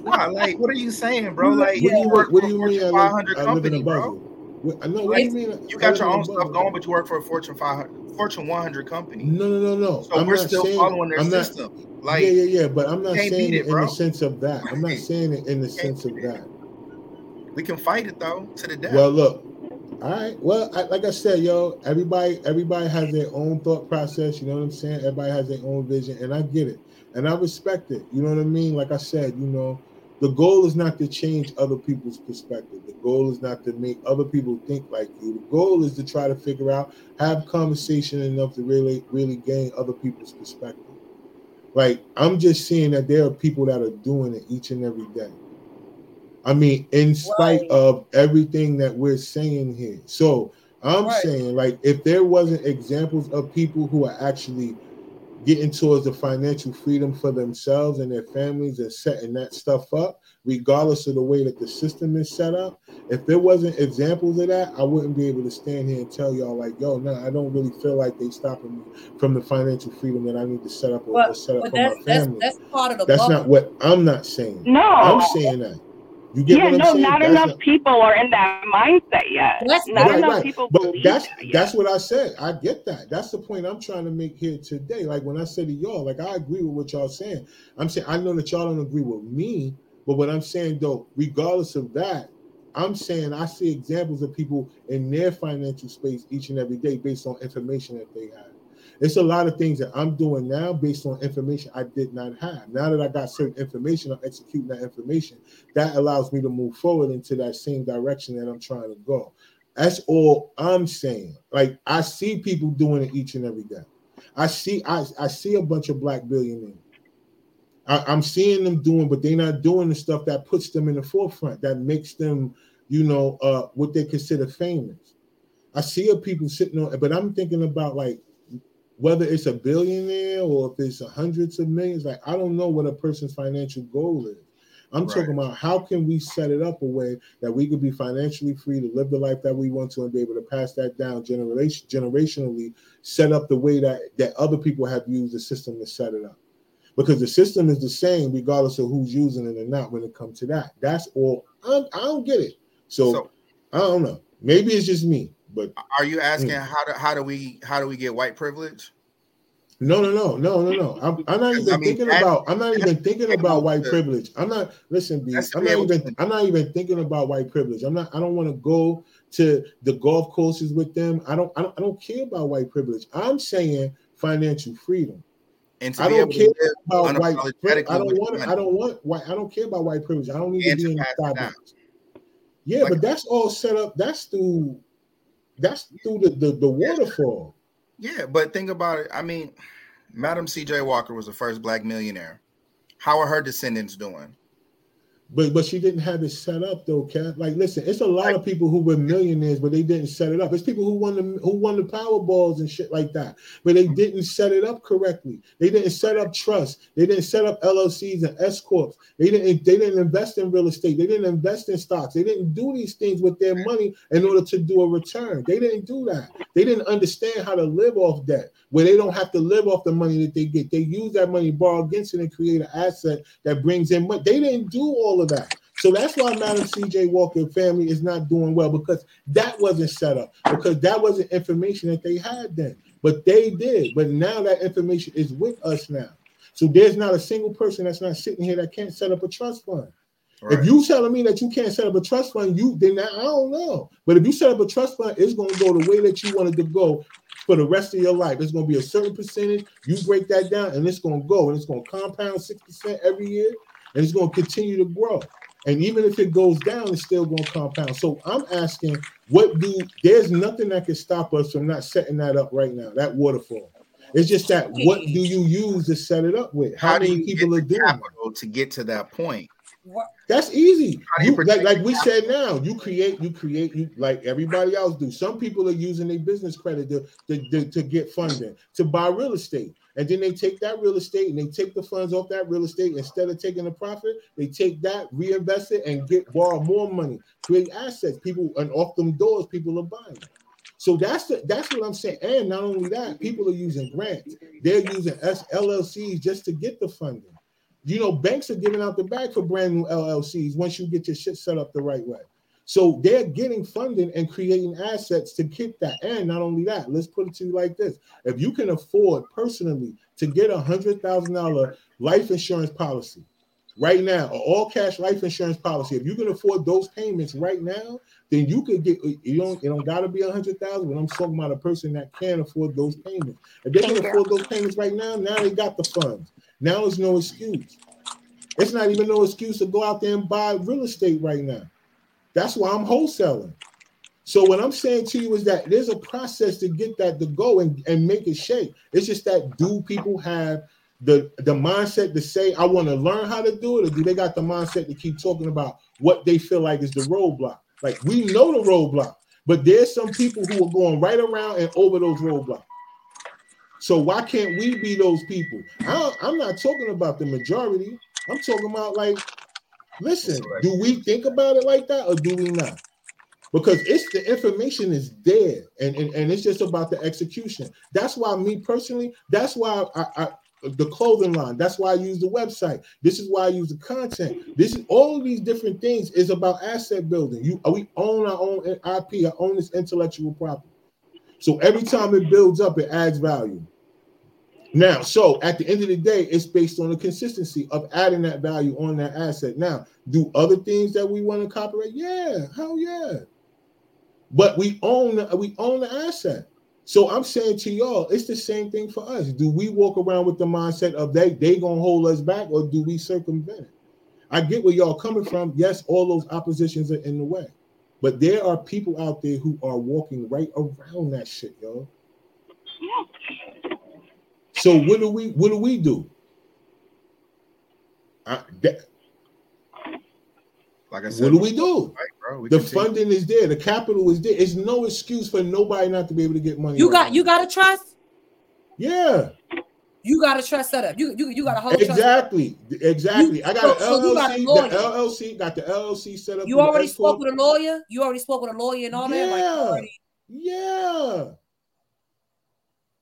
Why? Like, what are you saying, bro? Like, What do you, work what do you mean? I Fortune live, 500 I live in a bubble. What, I know. What do you mean? You got your own stuff going, but you work for a Fortune 500, Fortune 100 company. No, no, no, no. So I'm we're still saying, following their I'm not, system. Like, yeah, yeah, yeah. But I'm not saying it, in bro. the sense of that. I'm not saying it in the sense of that. we can fight it though to the death. Well, look. All right. Well, I, like I said, yo, everybody, everybody has their own thought process. You know what I'm saying? Everybody has their own vision, and I get it, and I respect it. You know what I mean? Like I said, you know, the goal is not to change other people's perspective. The goal is not to make other people think like you. The goal is to try to figure out, have conversation enough to really, really gain other people's perspective. Like I'm just seeing that there are people that are doing it each and every day. I mean, in spite Right. of everything that we're saying here. So I'm Right. saying, like, if there wasn't examples of people who are actually getting towards the financial freedom for themselves and their families and setting that stuff up, regardless of the way that the system is set up, if there wasn't examples of that, I wouldn't be able to stand here and tell y'all, like, yo, no, I don't really feel like they stopping me from the financial freedom that I need to set up or, or set up but for that's my family. that's part of the That's bubble. not what I'm not saying. No. I'm saying that. You get yeah, what I'm no, saying? not That's enough not- people are in that mindset yet. That's- not right, enough right. people But believe that's that yet. that's what I said. I get that. That's the point I'm trying to make here today. Like when I say to y'all, like I agree with what y'all saying. I'm saying I know that y'all don't agree with me, but what I'm saying though, regardless of that, I'm saying I see examples of people in their financial space each and every day based on information that they have. It's a lot of things that I'm doing now based on information I did not have. Now that I got certain information, I'm executing that information. That allows me to move forward into that same direction that I'm trying to go. That's all I'm saying. Like I see people doing it each and every day. I see I, I see a bunch of black billionaires. I, am seeing them doing, but they're not doing the stuff that puts them in the forefront, that makes them, you know, uh, what they consider famous. I see people sitting on, but I'm thinking about like whether it's a billionaire or if it's hundreds of millions. Like I don't know what a person's financial goal is. I'm right. talking about how can we set it up a way that we could be financially free to live the life that we want to and be able to pass that down generation generationally, set up the way that that other people have used the system to set it up. Because the system is the same regardless of who's using it or not when it comes to that. That's all. I'm, I do not get it. So, so, I don't know. Maybe it's just me. But are you asking mm. how do how do we how do we get white privilege? No, no, no, no, no, no. I'm, I'm not even I mean, thinking that, about. I'm not even thinking about white privilege. I'm not. Listen, B. I'm not even. To, I'm not even thinking about white privilege. I'm not. I don't want to go to the golf courses with them. I don't. I don't. I don't care about white privilege. I'm saying financial freedom. And I don't care about white privilege. I don't want. I don't want white. I don't care about white privilege. I don't need to be in Starbucks. Yeah, like, but that's all set up. That's through that's through the, the, the waterfall. Yeah, but think about it. I mean, Madam C.J. Walker was the first black millionaire. How are her descendants doing? But but she didn't have it set up though, Cat. Like, listen, it's a lot of people who were millionaires, but they didn't set it up. It's people who won the who won the Powerballs and shit like that, but they didn't set it up correctly. They didn't set up trust. They didn't set up LLCs and S corps. They didn't they didn't invest in real estate. They didn't invest in stocks. They didn't do these things with their money in order to do a return. They didn't do that. They didn't understand how to live off debt, where they don't have to live off the money that they get. They use that money, borrow against it, and create an asset that brings in money. They didn't do all of that. So that's why Madam CJ Walker family is not doing well because that wasn't set up, because that wasn't information that they had then. But they did. But now that information is with us now. So there's not a single person that's not sitting here that can't set up a trust fund. Right. If you telling me that you can't set up a trust fund, you then I don't know. But if you set up a trust fund, it's going to go the way that you wanted it to go for the rest of your life. It's going to be a certain percentage. You break that down, and it's going to go, and it's going to compound six percent every year, and it's going to continue to grow. And even if it goes down, it's still going to compound. So I'm asking, what do there's nothing that can stop us from not setting that up right now, that waterfall. It's just that what do you use to set it up with? How, How many people are doing capital to get to that point? That's easy. You, like, like we said now, you create, you create, you like everybody else do. Some people are using their business credit to, to, to, to get funding to buy real estate. And then they take that real estate and they take the funds off that real estate. Instead of taking the profit, they take that, reinvest it, and get borrow more money, create assets. People and off them doors, people are buying. So that's the, that's what I'm saying. And not only that, people are using grants. They're using LLCs just to get the funding. You know, banks are giving out the bag for brand new LLCs once you get your shit set up the right way. So they're getting funding and creating assets to keep that. And not only that, let's put it to you like this: if you can afford personally to get a hundred thousand dollar life insurance policy right now, or all cash life insurance policy, if you can afford those payments right now, then you could get you don't it don't gotta be a hundred thousand, but I'm talking about a person that can afford those payments. If they can afford those payments right now, now they got the funds. Now there's no excuse. It's not even no excuse to go out there and buy real estate right now. That's why I'm wholesaling. So what I'm saying to you is that there's a process to get that to go and, and make it shake. It's just that do people have the the mindset to say I want to learn how to do it, or do they got the mindset to keep talking about what they feel like is the roadblock? Like we know the roadblock, but there's some people who are going right around and over those roadblocks. So why can't we be those people? I, I'm not talking about the majority. I'm talking about like Listen, do we think about it like that or do we not? Because it's the information is there and, and, and it's just about the execution. That's why me personally, that's why I, I the clothing line. That's why I use the website. This is why I use the content. This is all of these different things is about asset building. You we own our own IP, I own this intellectual property. So every time it builds up, it adds value. Now, so at the end of the day, it's based on the consistency of adding that value on that asset. Now, do other things that we want to copyright? Yeah, hell yeah. But we own we own the asset. So I'm saying to y'all, it's the same thing for us. Do we walk around with the mindset of they they gonna hold us back, or do we circumvent it? I get where y'all coming from. Yes, all those oppositions are in the way, but there are people out there who are walking right around that shit, yo. So what do we what do we do? I, that, Like I said, what do we do? Right, bro. We The continue. funding is there, the capital is there. It's no excuse for nobody not to be able to get money. You right got now. you got to trust. yeah. You got to trust set up. You you you got to hold trust. Exactly, exactly. You- I got so- an so got a LLC. the LLC got the LLC set up. You already spoke with a lawyer. You already spoke with a lawyer and all that. Like, Yeah. already- Yeah,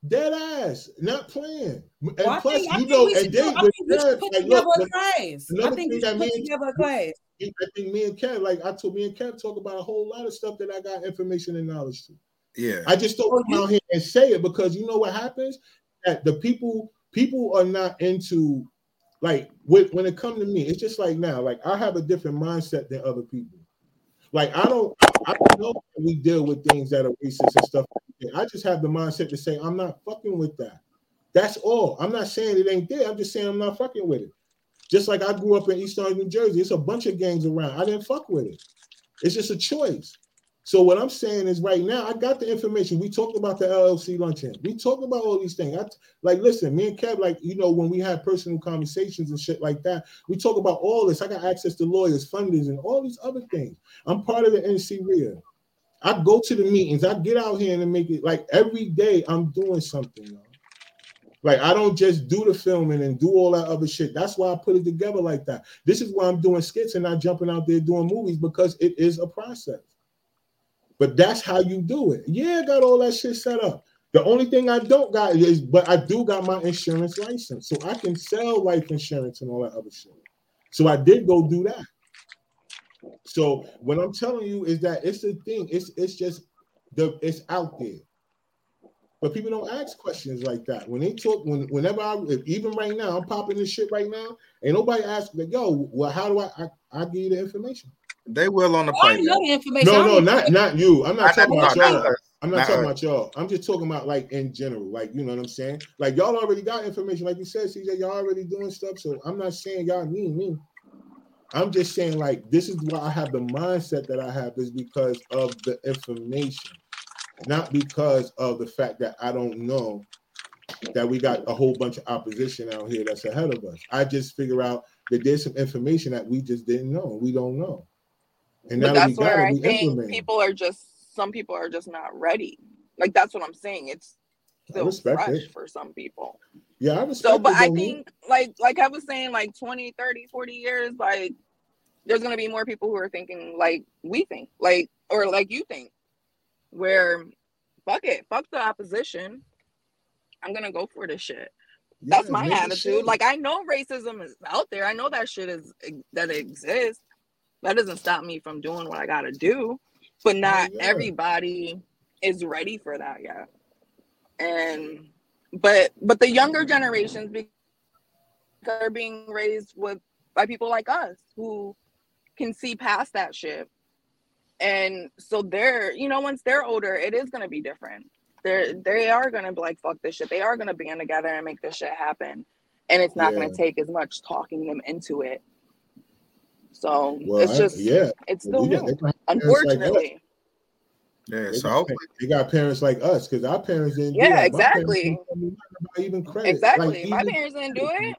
dead ass, not playing. And Well, plus, think, you know, and do- then I with think we should put like, together look, a class. I another think we thing should that put means- together a class. I think me and Kev, like I told me and Kev, talk about a whole lot of stuff that I got information and knowledge to. Yeah. I just don't Well, come out here and say it because you know what happens? That the people people are not into like when, when it comes to me, it's just like now, like I have a different mindset than other people. Like I don't I don't know that we deal with things that are racist and stuff. That. I just have the mindset to say I'm not fucking with that. That's all. I'm not saying it ain't there. I'm just saying I'm not fucking with it. Just like I grew up in East New Jersey, it's a bunch of gangs around. I didn't fuck with it. It's just a choice. So what I'm saying is right now, I got the information. We talked about the LLC luncheon. We talked about all these things. I, like, listen, me and Kev, like, you know, when we had personal conversations and shit like that, we talk about all this. I got access to lawyers, funders, and all these other things. I'm part of the NC RIA. I go to the meetings. I get out here and make it like every day I'm doing something. Like I don't just do the filming and do all that other shit. That's why I put it together like that. This is why I'm doing skits and not jumping out there doing movies because it is a process. But that's how you do it. Yeah, I got all that shit set up. The only thing I don't got is, but I do got my insurance license, so I can sell life insurance and all that other shit. So I did go do that. So what I'm telling you is that it's the thing. It's it's just the it's out there. But people don't ask questions like that. When they talk, when whenever I even right now, I'm popping this shit right now. Ain't nobody ask like, yo, well, how do I I, I give you the information? They will on the Oh, I play. know the information. No, no, don't- not not you. I'm not I talking about y'all. us. I'm not Not talking us. about y'all. I'm just talking about like in general, like you know what I'm saying. Like y'all already got information, like you said, CJ. Y'all already doing stuff. So I'm not saying y'all need me. I'm just saying like this is why I have the mindset that I have is because of the information, not because of the fact that I don't know that we got a whole bunch of opposition out here that's ahead of us. I just figure out that there's some information that we just didn't know. We don't know. And now that we that's got where it, I we think implement. people are just some people are just not ready. Like that's what I'm saying. It's still respect fresh it. for some people. Yeah, I respect So, but I think like like I was saying, like 20, 30, 40 years, like there's gonna be more people who are thinking like we think, like or like you think, where fuck it, fuck the opposition. I'm gonna go for this shit. That's Yeah, my attitude. Like I know racism is out there. I know that shit is that it exists. That doesn't stop me from doing what I gotta do. But oh, not yeah. everybody is ready for that yet. And but but the younger generations because they're being raised with by people like us who can see past that shit. And so they're, you know, once they're older, it is gonna be different they're they are gonna be like fuck this shit. They are gonna band together and make this shit happen, and it's not Yeah. gonna take as much talking them into it. So Well, it's I- just yeah. it's Well, still we new, unfortunately. Yeah, They so got, hopefully, they got parents like us because our parents didn't. Yeah, that. My exactly. didn't tell me nothing about even credit. Exactly. Like, My parents didn't do it.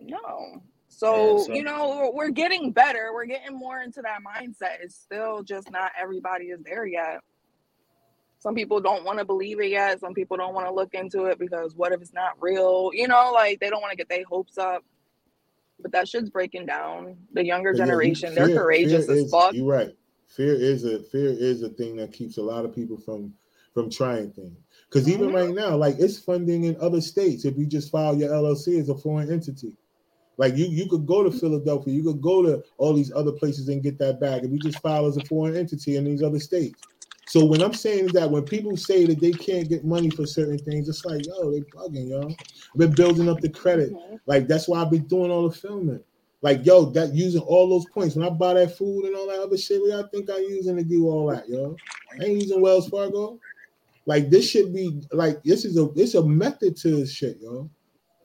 No. So, Yeah, so- you know, we're- we're getting better. We're getting more into that mindset. It's still just not everybody is there yet. Some people don't want to believe it yet. Some people don't want to look into it because what if it's not real? You know, like they don't want to get their hopes up. But that shit's breaking down. The younger But yeah, you- generation, they're fear- courageous fear as is- fuck. You're right. Fear is a fear is a thing that keeps a lot of people from from trying things. Because even Mhm. right now, like it's funding in other states. If you just file your LLC as a foreign entity, like you you could go to Philadelphia, you could go to all these other places and get that back. If you just file as a foreign entity in these other states, So when I'm saying is that when people say that they can't get money for certain things, it's like, yo, they bugging, yo. I've been building up the credit. Like that's why I've been doing all the filming. Like, yo, that using all those points. When I buy that food and all that other shit, what y'all think I'm using to do all that, yo? I ain't using Wells Fargo. Like this should be like this is a it's a method to this shit, yo.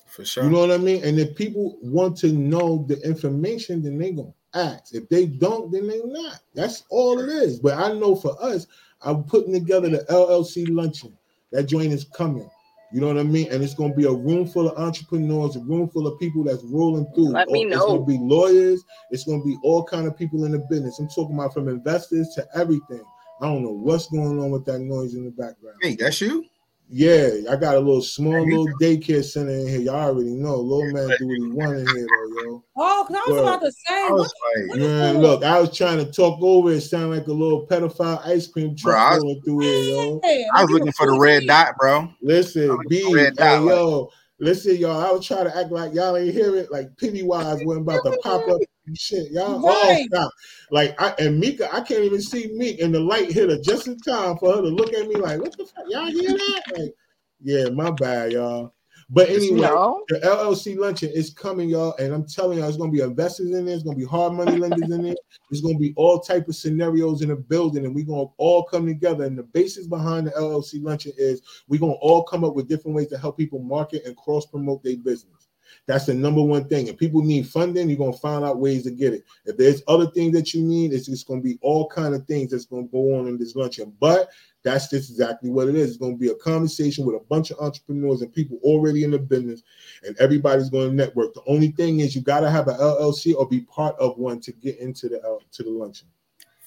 For sure. You know what I mean? And if people want to know the information, then they gonna ask. If they don't, then they not. That's all it is. But I know for us, I'm putting together the LLC luncheon. That joint is coming. You know what I mean? And it's gonna be a room full of entrepreneurs, a room full of people that's rolling through. Let me know. It's gonna be lawyers. It's gonna be all kind of people in the business. I'm talking about from investors to everything. I don't know what's going on with that noise in the background. Hey, that's you? Yeah, I got a little small There little daycare center in here. Y'all already know. Little man do what he want in here, though, yo. Oh, because I was Well, about to say, I was like, Man, look, I was trying to talk over it. Sound like a little pedophile ice cream truck Bro, I was- rolling through here, yo. I was looking for the red dot, bro. Listen, like B, a red hey, dot, like- yo, listen, y'all. I was trying to act like y'all ain't hear it. Like Pennywise wasn't about to pop up and shit. Y'all all Right. stop. Like I and Mika, I can't even see Meek, and the light hit her just in time for her to look at me like, "What the fuck? Y'all hear that?" Like, yeah, my bad, y'all. But anyway, No. the LLC luncheon is coming, y'all, and I'm telling y'all, it's gonna be investors in there, it's gonna be hard money lenders in there, it's gonna be all type of scenarios in the building, and we're gonna all come together. And the basis behind the LLC luncheon is we're gonna all come up with different ways to help people market and cross promote their business. That's the number one thing. If people need funding, you're gonna find out ways to get it. If there's other things that you need, it's just gonna be all kind of things that's gonna go on in this luncheon. But that's just exactly what it is. It's going to be a conversation with a bunch of entrepreneurs and people already in the business, and everybody's going to network. The only thing is, you got to have an LLC or be part of one to get into the L- to the luncheon.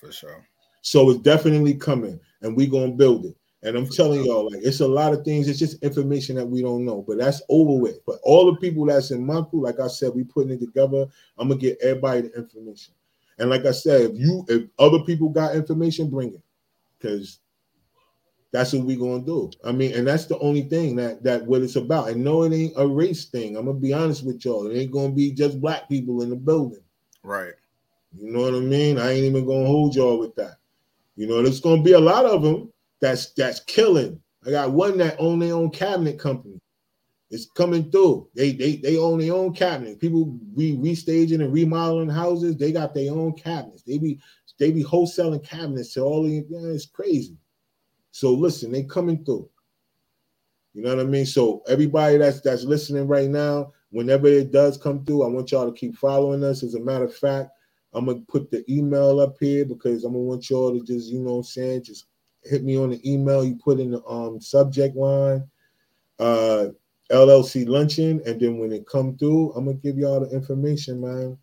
For sure. So it's definitely coming, and we're going to build it. And I'm telling y'all, like it's a lot of things. It's just information that we don't know, but that's over with. But all the people that's in my crew, like I said, we putting it together. I'm gonna get everybody the information. And like I said, if you if other people got information, bring it, because that's what we gonna do. I mean, and that's the only thing that that what it's about. And no, it ain't a race thing. I'm gonna be honest with y'all. It ain't gonna be just black people in the building. Right. You know what I mean? I ain't even gonna hold y'all with that. You know, there's gonna be a lot of them that's that's killing. I got one that own their own cabinet company. It's coming through. They they they own their own cabinet. People re restaging and remodeling houses. They got their own cabinets. They be they be wholesaling cabinets to all the yeah, it's crazy. So listen, they coming through. You know what I mean? So everybody that's that's listening right now, whenever it does come through, I want y'all to keep following us. As a matter of fact, I'm gonna put the email up here because I'm gonna want y'all to just, you know what I'm saying, just hit me on the email. You put in the um subject line, uh LLC luncheon, and then when it come through, I'm gonna give y'all the information, man.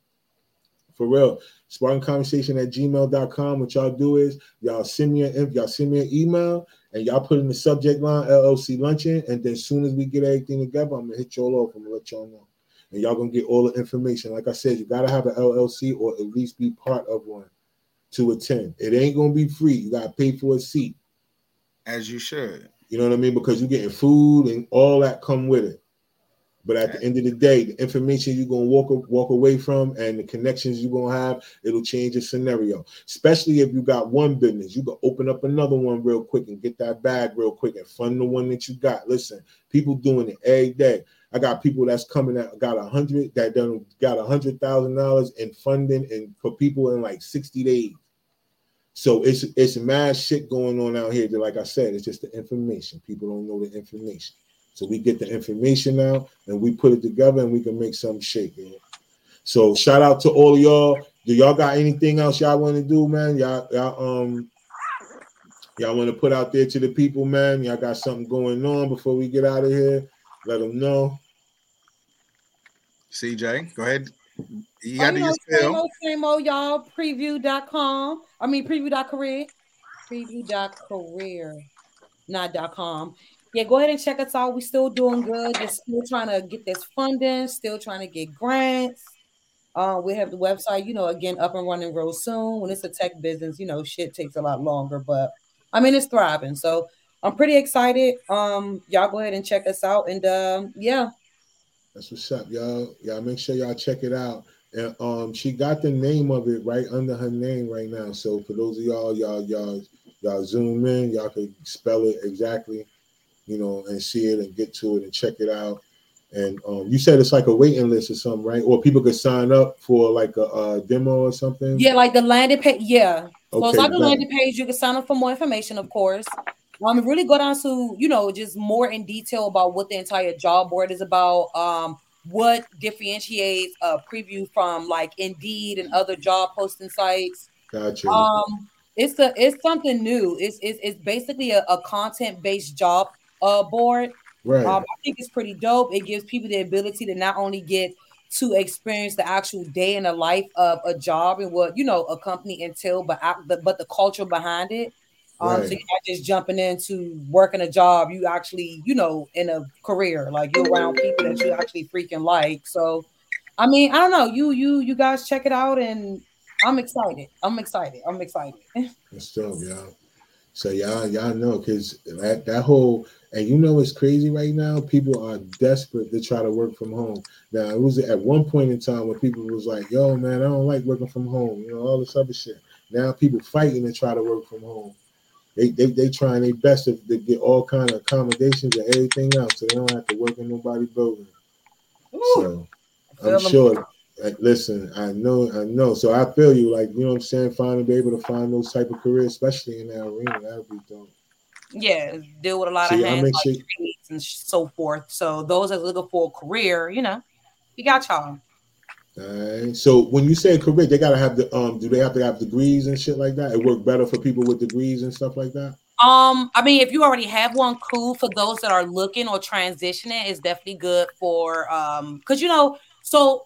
For real. Spark-N-Conversation at gmail.com. What y'all do is y'all send me an y'all send me an email and y'all put in the subject line LLC luncheon. And then as soon as we get everything together, I'm gonna hit y'all off. I'm gonna let y'all know. And y'all gonna get all the information. Like I said, you gotta have an LLC or at least be part of one to attend. It ain't gonna be free. You gotta pay for a seat. As you should. You know what I mean? Because you're getting food and all that come with it. But at the end of the day, the information you're gonna walk walk away from and the connections you're gonna have, it'll change your scenario. Especially if you got one business, you can open up another one real quick and get that bag real quick and fund the one that you got. Listen, people doing it every day. I got people that's coming that got a hundred that done got a hundred thousand dollars in funding and for people in like 60 days. So it's it's mad shit going on out here. That, like I said, it's just the information. People don't know the information. So we get the information now and we put it together and we can make something shake. Man. So shout out to all y'all. Do y'all got anything else y'all want to do, man? Y'all, y'all um y'all want to put out there to the people, man. Y'all got something going on before we get out of here. Let them know. CJ, go ahead. You got to you do know, your same old, same old, y'all. Preview.com. I mean, preview.career. Preview.career. Not dot .com. Yeah, go ahead and check us out. We're still doing good. Just still trying to get this funding, still trying to get grants. Uh, we have the website, you know, again, up and running real soon. When it's a tech business, you know, shit takes a lot longer, but I mean, it's thriving. So I'm pretty excited. Um, y'all go ahead and check us out. And um, yeah, That's what's up, y'all. Y'all make sure y'all check it out. And um, she got the name of it right under her name right now. So for those of y'all, y'all, y'all, y'all zoom in, y'all can spell it exactly, you know, and see it and get to it and check it out. And um, you said it's like a waiting list or something, right? Or people could sign up for like a, a demo or something. Yeah, like the landing page. Yeah. So it's Okay, like a bet. landing page. You can sign up for more information, of course. Um, and really go down to you know just more in detail about what the entire job board is about. Um, what differentiates a preview from like Indeed and other job posting sites. Gotcha. Um, it's a it's something new. It's it's, it's basically a, a content based job uh board. right. Um, I think it's pretty dope. It gives people the ability to not only get to experience the actual day in the life of a job and what you know a company entail, but but, but the culture behind it. Um, Right. so you're not just jumping into working a job. You actually, you know, in a career, like you're around people that you actually freaking like. So, I mean, I don't know. You you you guys check it out, and I'm excited. I'm excited. I'm excited. That's dope, y'all. So y'all, y'all know because that that whole and you know what's crazy right now? People are desperate to try to work from home. Now it was at one point in time where people was like, "Yo, man, I don't like working from home," you know, all this other shit. Now people fighting to try to work from home. They they they trying their best to, to get all kind of accommodations and everything else, so they don't have to work in nobody building. So I'm sure. Like, listen, I know, I know. So I feel you. Like you know, what I'm saying, find to be able to find those type of careers, especially in that arena. That'd be dope. Yeah, deal with a lot See, of hands like sure- and so forth. So those that are looking for a career, you know, you got y'all. So when you say career, they gotta have the um. Do they have to have degrees and shit like that? It work better for people with degrees and stuff like that. Um, I mean, if you already have one, cool. For those that are looking or transitioning, it's definitely good for um, because you know, so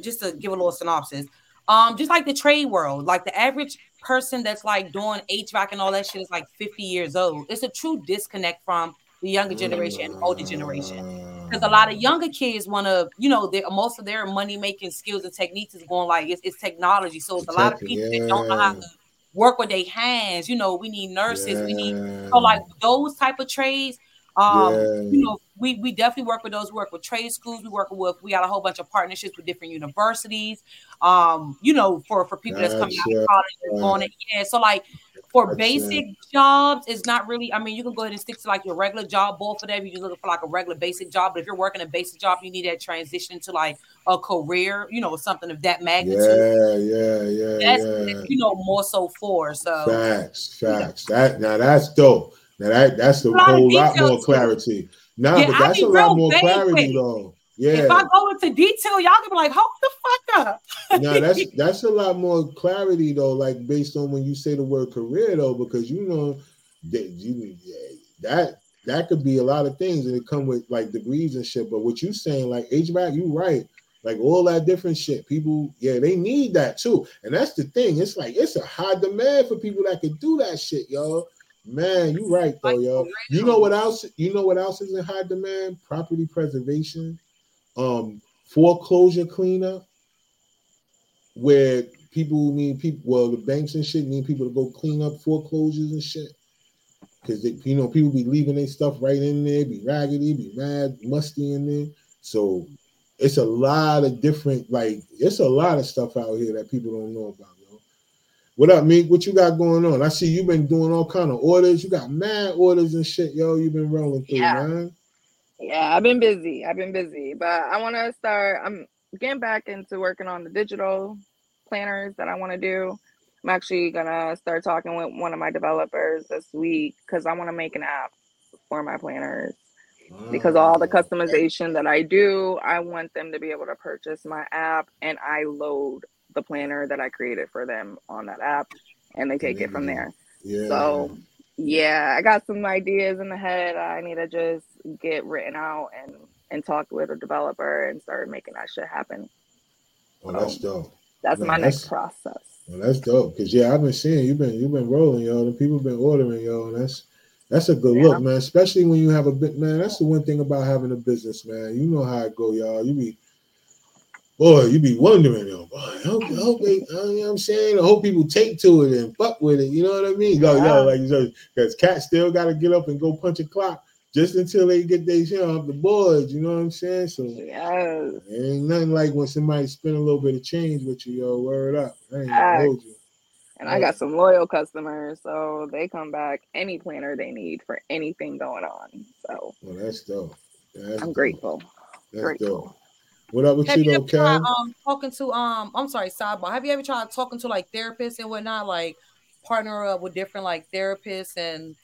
just to give a little synopsis, um, just like the trade world, like the average person that's like doing HVAC and all that shit is like 50 years old. It's a true disconnect from the younger generation and older generation. Because a lot of younger kids want to, you know, most of their money making skills and techniques is going like it's, it's technology. So it's a lot of people that don't know how to work with their hands. You know, we need nurses, we need so like those type of trades. Um, Yeah. you know, we we definitely work with those. We work with trade schools. We work with. We got a whole bunch of partnerships with different universities. Um, you know, for for people that's coming out of college and going in. Yeah, so like for Gotcha. basic jobs, it's not really. I mean, you can go ahead and stick to like your regular job board for that. If you're looking for like a regular basic job, but if you're working a basic job, you need that transition to like a career. You know, something of that magnitude. Yeah, yeah, yeah, That's yeah. you know more so for. So Facts, facts. That now that's dope. Now that that's a A lot whole lot more clarity. Nah, Yeah, but that's a lot more clarity it. Though. if I go into detail, y'all can be like, hold the fuck up. no, that's that's a lot more clarity though, like based on when you say the word career though, because you know that you that that could be a lot of things and it come with like degrees and shit. But what you saying, like HVAC, you right. Like all that different shit. People, yeah, they need that too. And that's the thing. It's like it's a high demand for people that can do that shit, yo. Man, you right though, Like, yo. You know what else? You know what else is in high demand? Property preservation, um, foreclosure cleanup, where people need people. Well, the banks and shit need people to go clean up foreclosures and shit. Because you know people be leaving their stuff right in there, be raggedy, be mad, musty in there. So it's a lot of different, like it's a lot of stuff out here that people don't know about, yo. What up, Meek? What you got going on? I see you've been doing all kind of orders. You got mad orders and shit, yo. You've been rolling through, Yeah. man. Yeah, I've been busy. I've been busy, but I want to start. I'm getting back into working on the digital planners that I want to do. I'm actually gonna start talking with one of my developers this week because I want to make an app for my planners. Because all the Ah, customization that I do, I want them to be able to purchase my app, and I load the planner that I created for them on that app, and they take it from there. yeah. So yeah, I got some ideas in the head. I need to just get written out and and talk with a developer and start making that shit happen. oh, that's dope. That's No, my next process. Well, that's dope. Cause yeah, I've been seeing you've been you've been rolling, yo. The people been ordering, yo, and that's that's a good Yeah. look, man. Especially when you have a bit, man. That's the one thing about having a business, man. You know how it go, y'all. You be, boy, you be wondering, yo, boy, I hope, I hope they, uh, you know what I'm saying? I hope people take to it and fuck with it. You know what I mean? Yo, Yeah. yo, like you said, because cats still got to get up and go punch a clock just until they get their shit off the boards. You know what I'm saying? So. Yes. Ain't nothing like when somebody spend a little bit of change with you, yo. Word up. I ain't gonna Facts. hold you. And I got some loyal customers, so they come back any planner they need for anything going on. So Well, that's dope. That's I'm dope. grateful. That's grateful. dope. What up with Have you you though, ever tried Cal? um talking to um I'm sorry, sidebar. Have you ever tried talking to like therapists and whatnot, like partner up with different like therapists and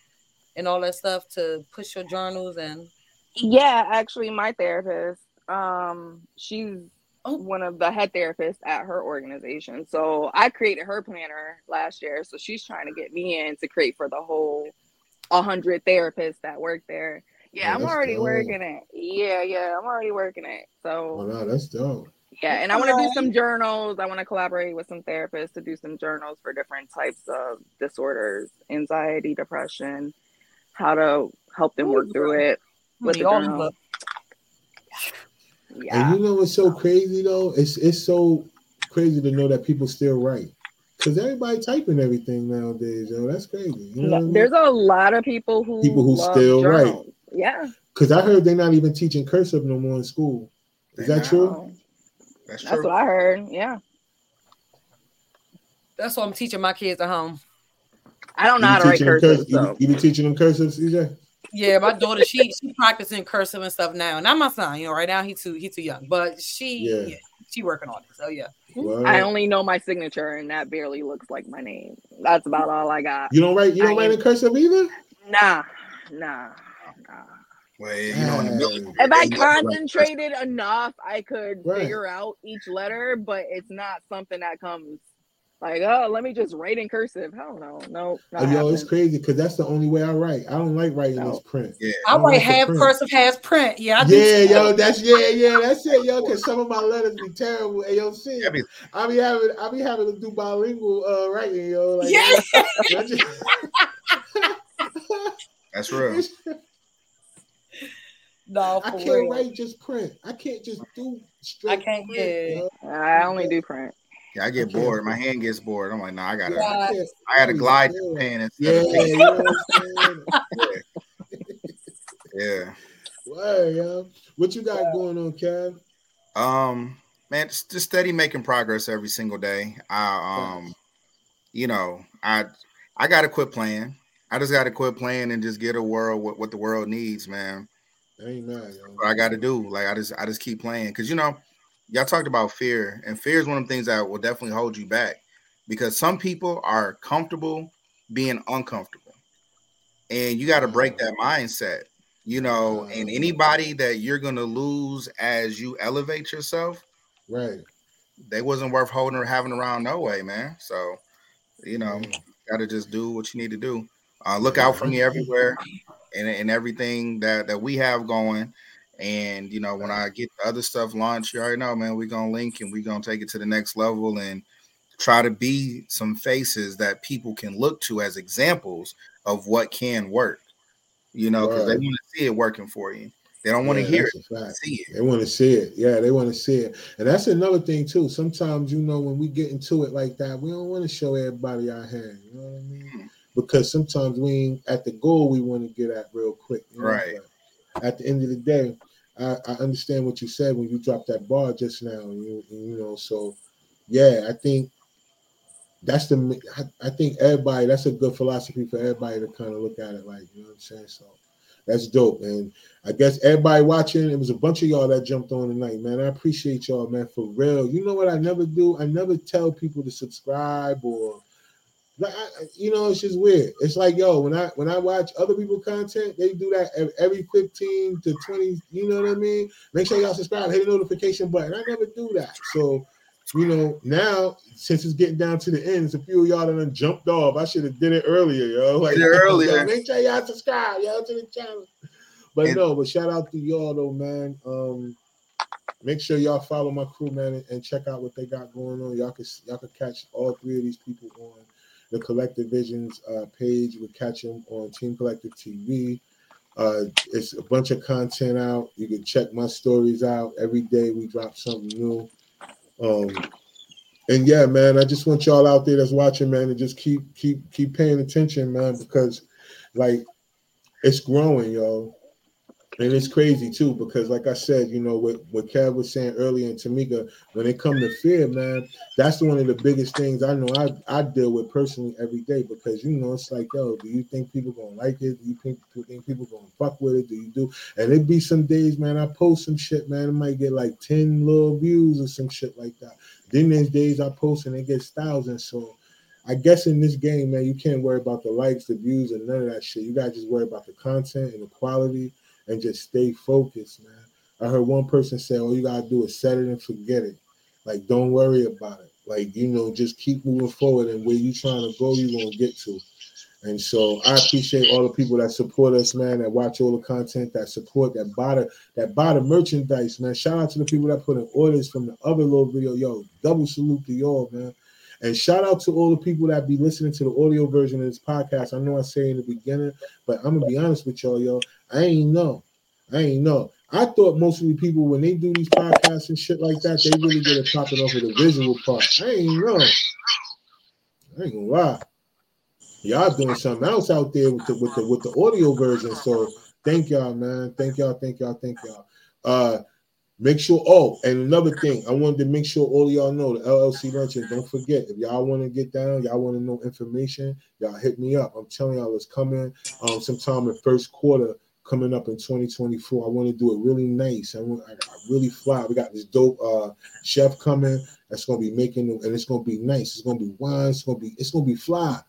and all that stuff to push your journals and Yeah, actually, my therapist, um, she's Oh. one of the head therapists at her organization. So I created her planner last year. So she's trying to get me in to create for the whole 100 therapists that work there. Yeah, Oh, I'm already dope. working it. Yeah, yeah, I'm already working it. Oh So no, that's dope. yeah, and I want to do some journals. I want to collaborate with some therapists to do some journals for different types of disorders, anxiety, depression, how to help them work through it. With the all journal. Yeah. And you know what's so crazy though? It's it's so crazy to know that people still write. Cause everybody typing everything nowadays, yo. That's crazy. You know what I mean? There's a lot of people who People who love still write. Yeah, Cause I heard they're not even teaching cursive no more in school. Is that true? Wow. That's That's what I heard. Yeah, That's what I'm teaching my kids at home. I don't know how to write teaching them cursive. curs- you, So you be teaching them cursive, CJ? Yeah, my daughter, she she practicing cursive and stuff now. Not my son, you know, right now he too he too young. But she Yeah. yeah, she working on it. So yeah. Word. I only know my signature, and that barely looks like my name. That's about all I got. You don't write. You don't I write in cursive either. Nah, nah, nah. Well, you know, in the military, If I you have concentrated enough, I could Right. figure out each letter, but it's not something that comes like, oh, let me just write in cursive. Hell no, no. not Oh, yo, it's crazy because that's the only way I write. I don't like writing No. this print. Yeah. I don't write like half print. cursive, half print. Yeah, I. Yeah, yo, that's yeah, yeah, that's it, yo. Because some of my letters be terrible. AOC, Yeah, I mean- I be having, I be having to do bilingual uh, writing, yo. Like, Yeah. Just- That's real. No, I can't real. write just print. I can't just do straight. I can't, print, yeah. yo. I only do print. Yeah, I get Okay. bored. My hand gets bored. I'm like, nah, I gotta, Yeah. I gotta glide yeah. the pen Yeah, instead of you what Yeah. Word, yo. What you got going on, Kev? Um, man, just, just steady making progress every single day. I um, you know, I I gotta quit playing. I just gotta quit playing and just get a world what, what the world needs, man. I ain't mad, yo. What I gotta do. Like I just I just keep playing. Cause you know, y'all talked about fear, and fear is one of the things that will definitely hold you back because some people are comfortable being uncomfortable. And you got to break that mindset, you know, and anybody that you're going to lose as you elevate yourself, Right. they wasn't worth holding or having around no way, man. So, you know, Mm. got to just do what you need to do. Uh, look out for me everywhere and, and everything that, that we have going. And, you know, when I get the other stuff launched, you already know, man, we're to link and we're to take it to the next level and try to be some faces that people can look to as examples of what can work, you know, because they want to see it working for you. They don't want to Yeah, hear it, see it. They want to see it. Yeah, they want to see it. And that's another thing too. Sometimes you know when we get into it like that, we don't want to show everybody our hand. You know what I mean? Hmm. Because sometimes we ain't at the goal we want to get at real quick. you know? Right. But at the end of the day, I, I understand what you said when you dropped that bar just now. You, you know, so yeah, I think that's the I, I think everybody that's a good philosophy for everybody to kind of look at it like, you know what I'm saying? So that's dope. And I guess everybody watching, it was a bunch of y'all that jumped on tonight, man. I appreciate y'all, man, for real. You know what I never do? I never tell people to subscribe or like I, you know, it's just weird. It's like yo, when I when I watch other people content, they do that every 15 to 20, you know what I mean? Make sure y'all subscribe, hit the notification button. I never do that. So you know, now since it's getting down to the end, it's a few of y'all that done jumped off. I should have did it earlier, yo. Like Did it earlier. make sure y'all subscribe, y'all to the channel. But And- no, but shout out to y'all though, man. Um, make sure y'all follow my crew, man, and, and check out what they got going on. Y'all can y'all can catch all three of these people on the Collective Visions uh, page. We catch them on Team Collective TV. Uh, it's a bunch of content out. You can check my stories out every day. We drop something new. Um, and yeah, man, I just want y'all out there that's watching, man, to just keep keep keep paying attention, man, because like it's growing, yo. And it's crazy too, because like I said, you know, what, what Kev was saying earlier and Tamika, when it come to fear, man, that's one of the biggest things I know I, I deal with personally every day because you know it's like, yo, do you think people gonna like it? Do you think, do you think people gonna fuck with it? Do you do? And it be some days, man, I post some shit, man, it might get like 10 little views or some shit like that. Then there's days I post and it gets thousands. So I guess in this game, man, you can't worry about the likes, the views, and none of that shit. You gotta just worry about the content and the quality and just stay focused, man. I heard one person say, all you gotta do is set it and forget it. Like, don't worry about it. Like, you know, just keep moving forward and where you trying to go, you're gonna get to. And so I appreciate all the people that support us, man, that watch all the content, that support, that buy the that buy the merchandise, man. Shout out to the people that put in orders from the other little video. Yo, double salute to y'all, man. And shout out to all the people that be listening to the audio version of this podcast. I know I say in the beginning, but I'm gonna be honest with y'all, yo. I ain't know. I ain't know. I thought most of the people when they do these podcasts and shit like that, they really get it popping off of the visual part. I ain't know. I ain't gonna lie. Y'all doing something else out there with the with the with the audio version. So thank y'all, man. Thank y'all, thank y'all, thank y'all. Uh make sure oh and another thing i wanted to make sure all y'all know the llc luncheon don't forget if y'all want to get down y'all want to know information y'all hit me up i'm telling y'all it's coming um sometime in first quarter coming up in 2024 i want to do it really nice i want I, really fly we got this dope uh chef coming that's to be making and it's to be nice it's to be wine it's to be it's to be fly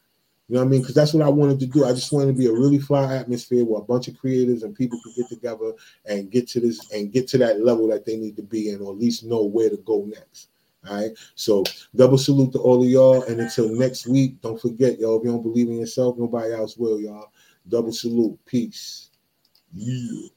you know what I mean? Because that's what I wanted to do. I just wanted to be a really fly atmosphere where a bunch of creators and people could get together and get to this and get to that level that they need to be in, or at least know where to go next. All right. So double salute to all of y'all. And until next week, don't forget, y'all, if you don't believe in yourself, nobody else will, y'all. Double salute. Peace. Yeah.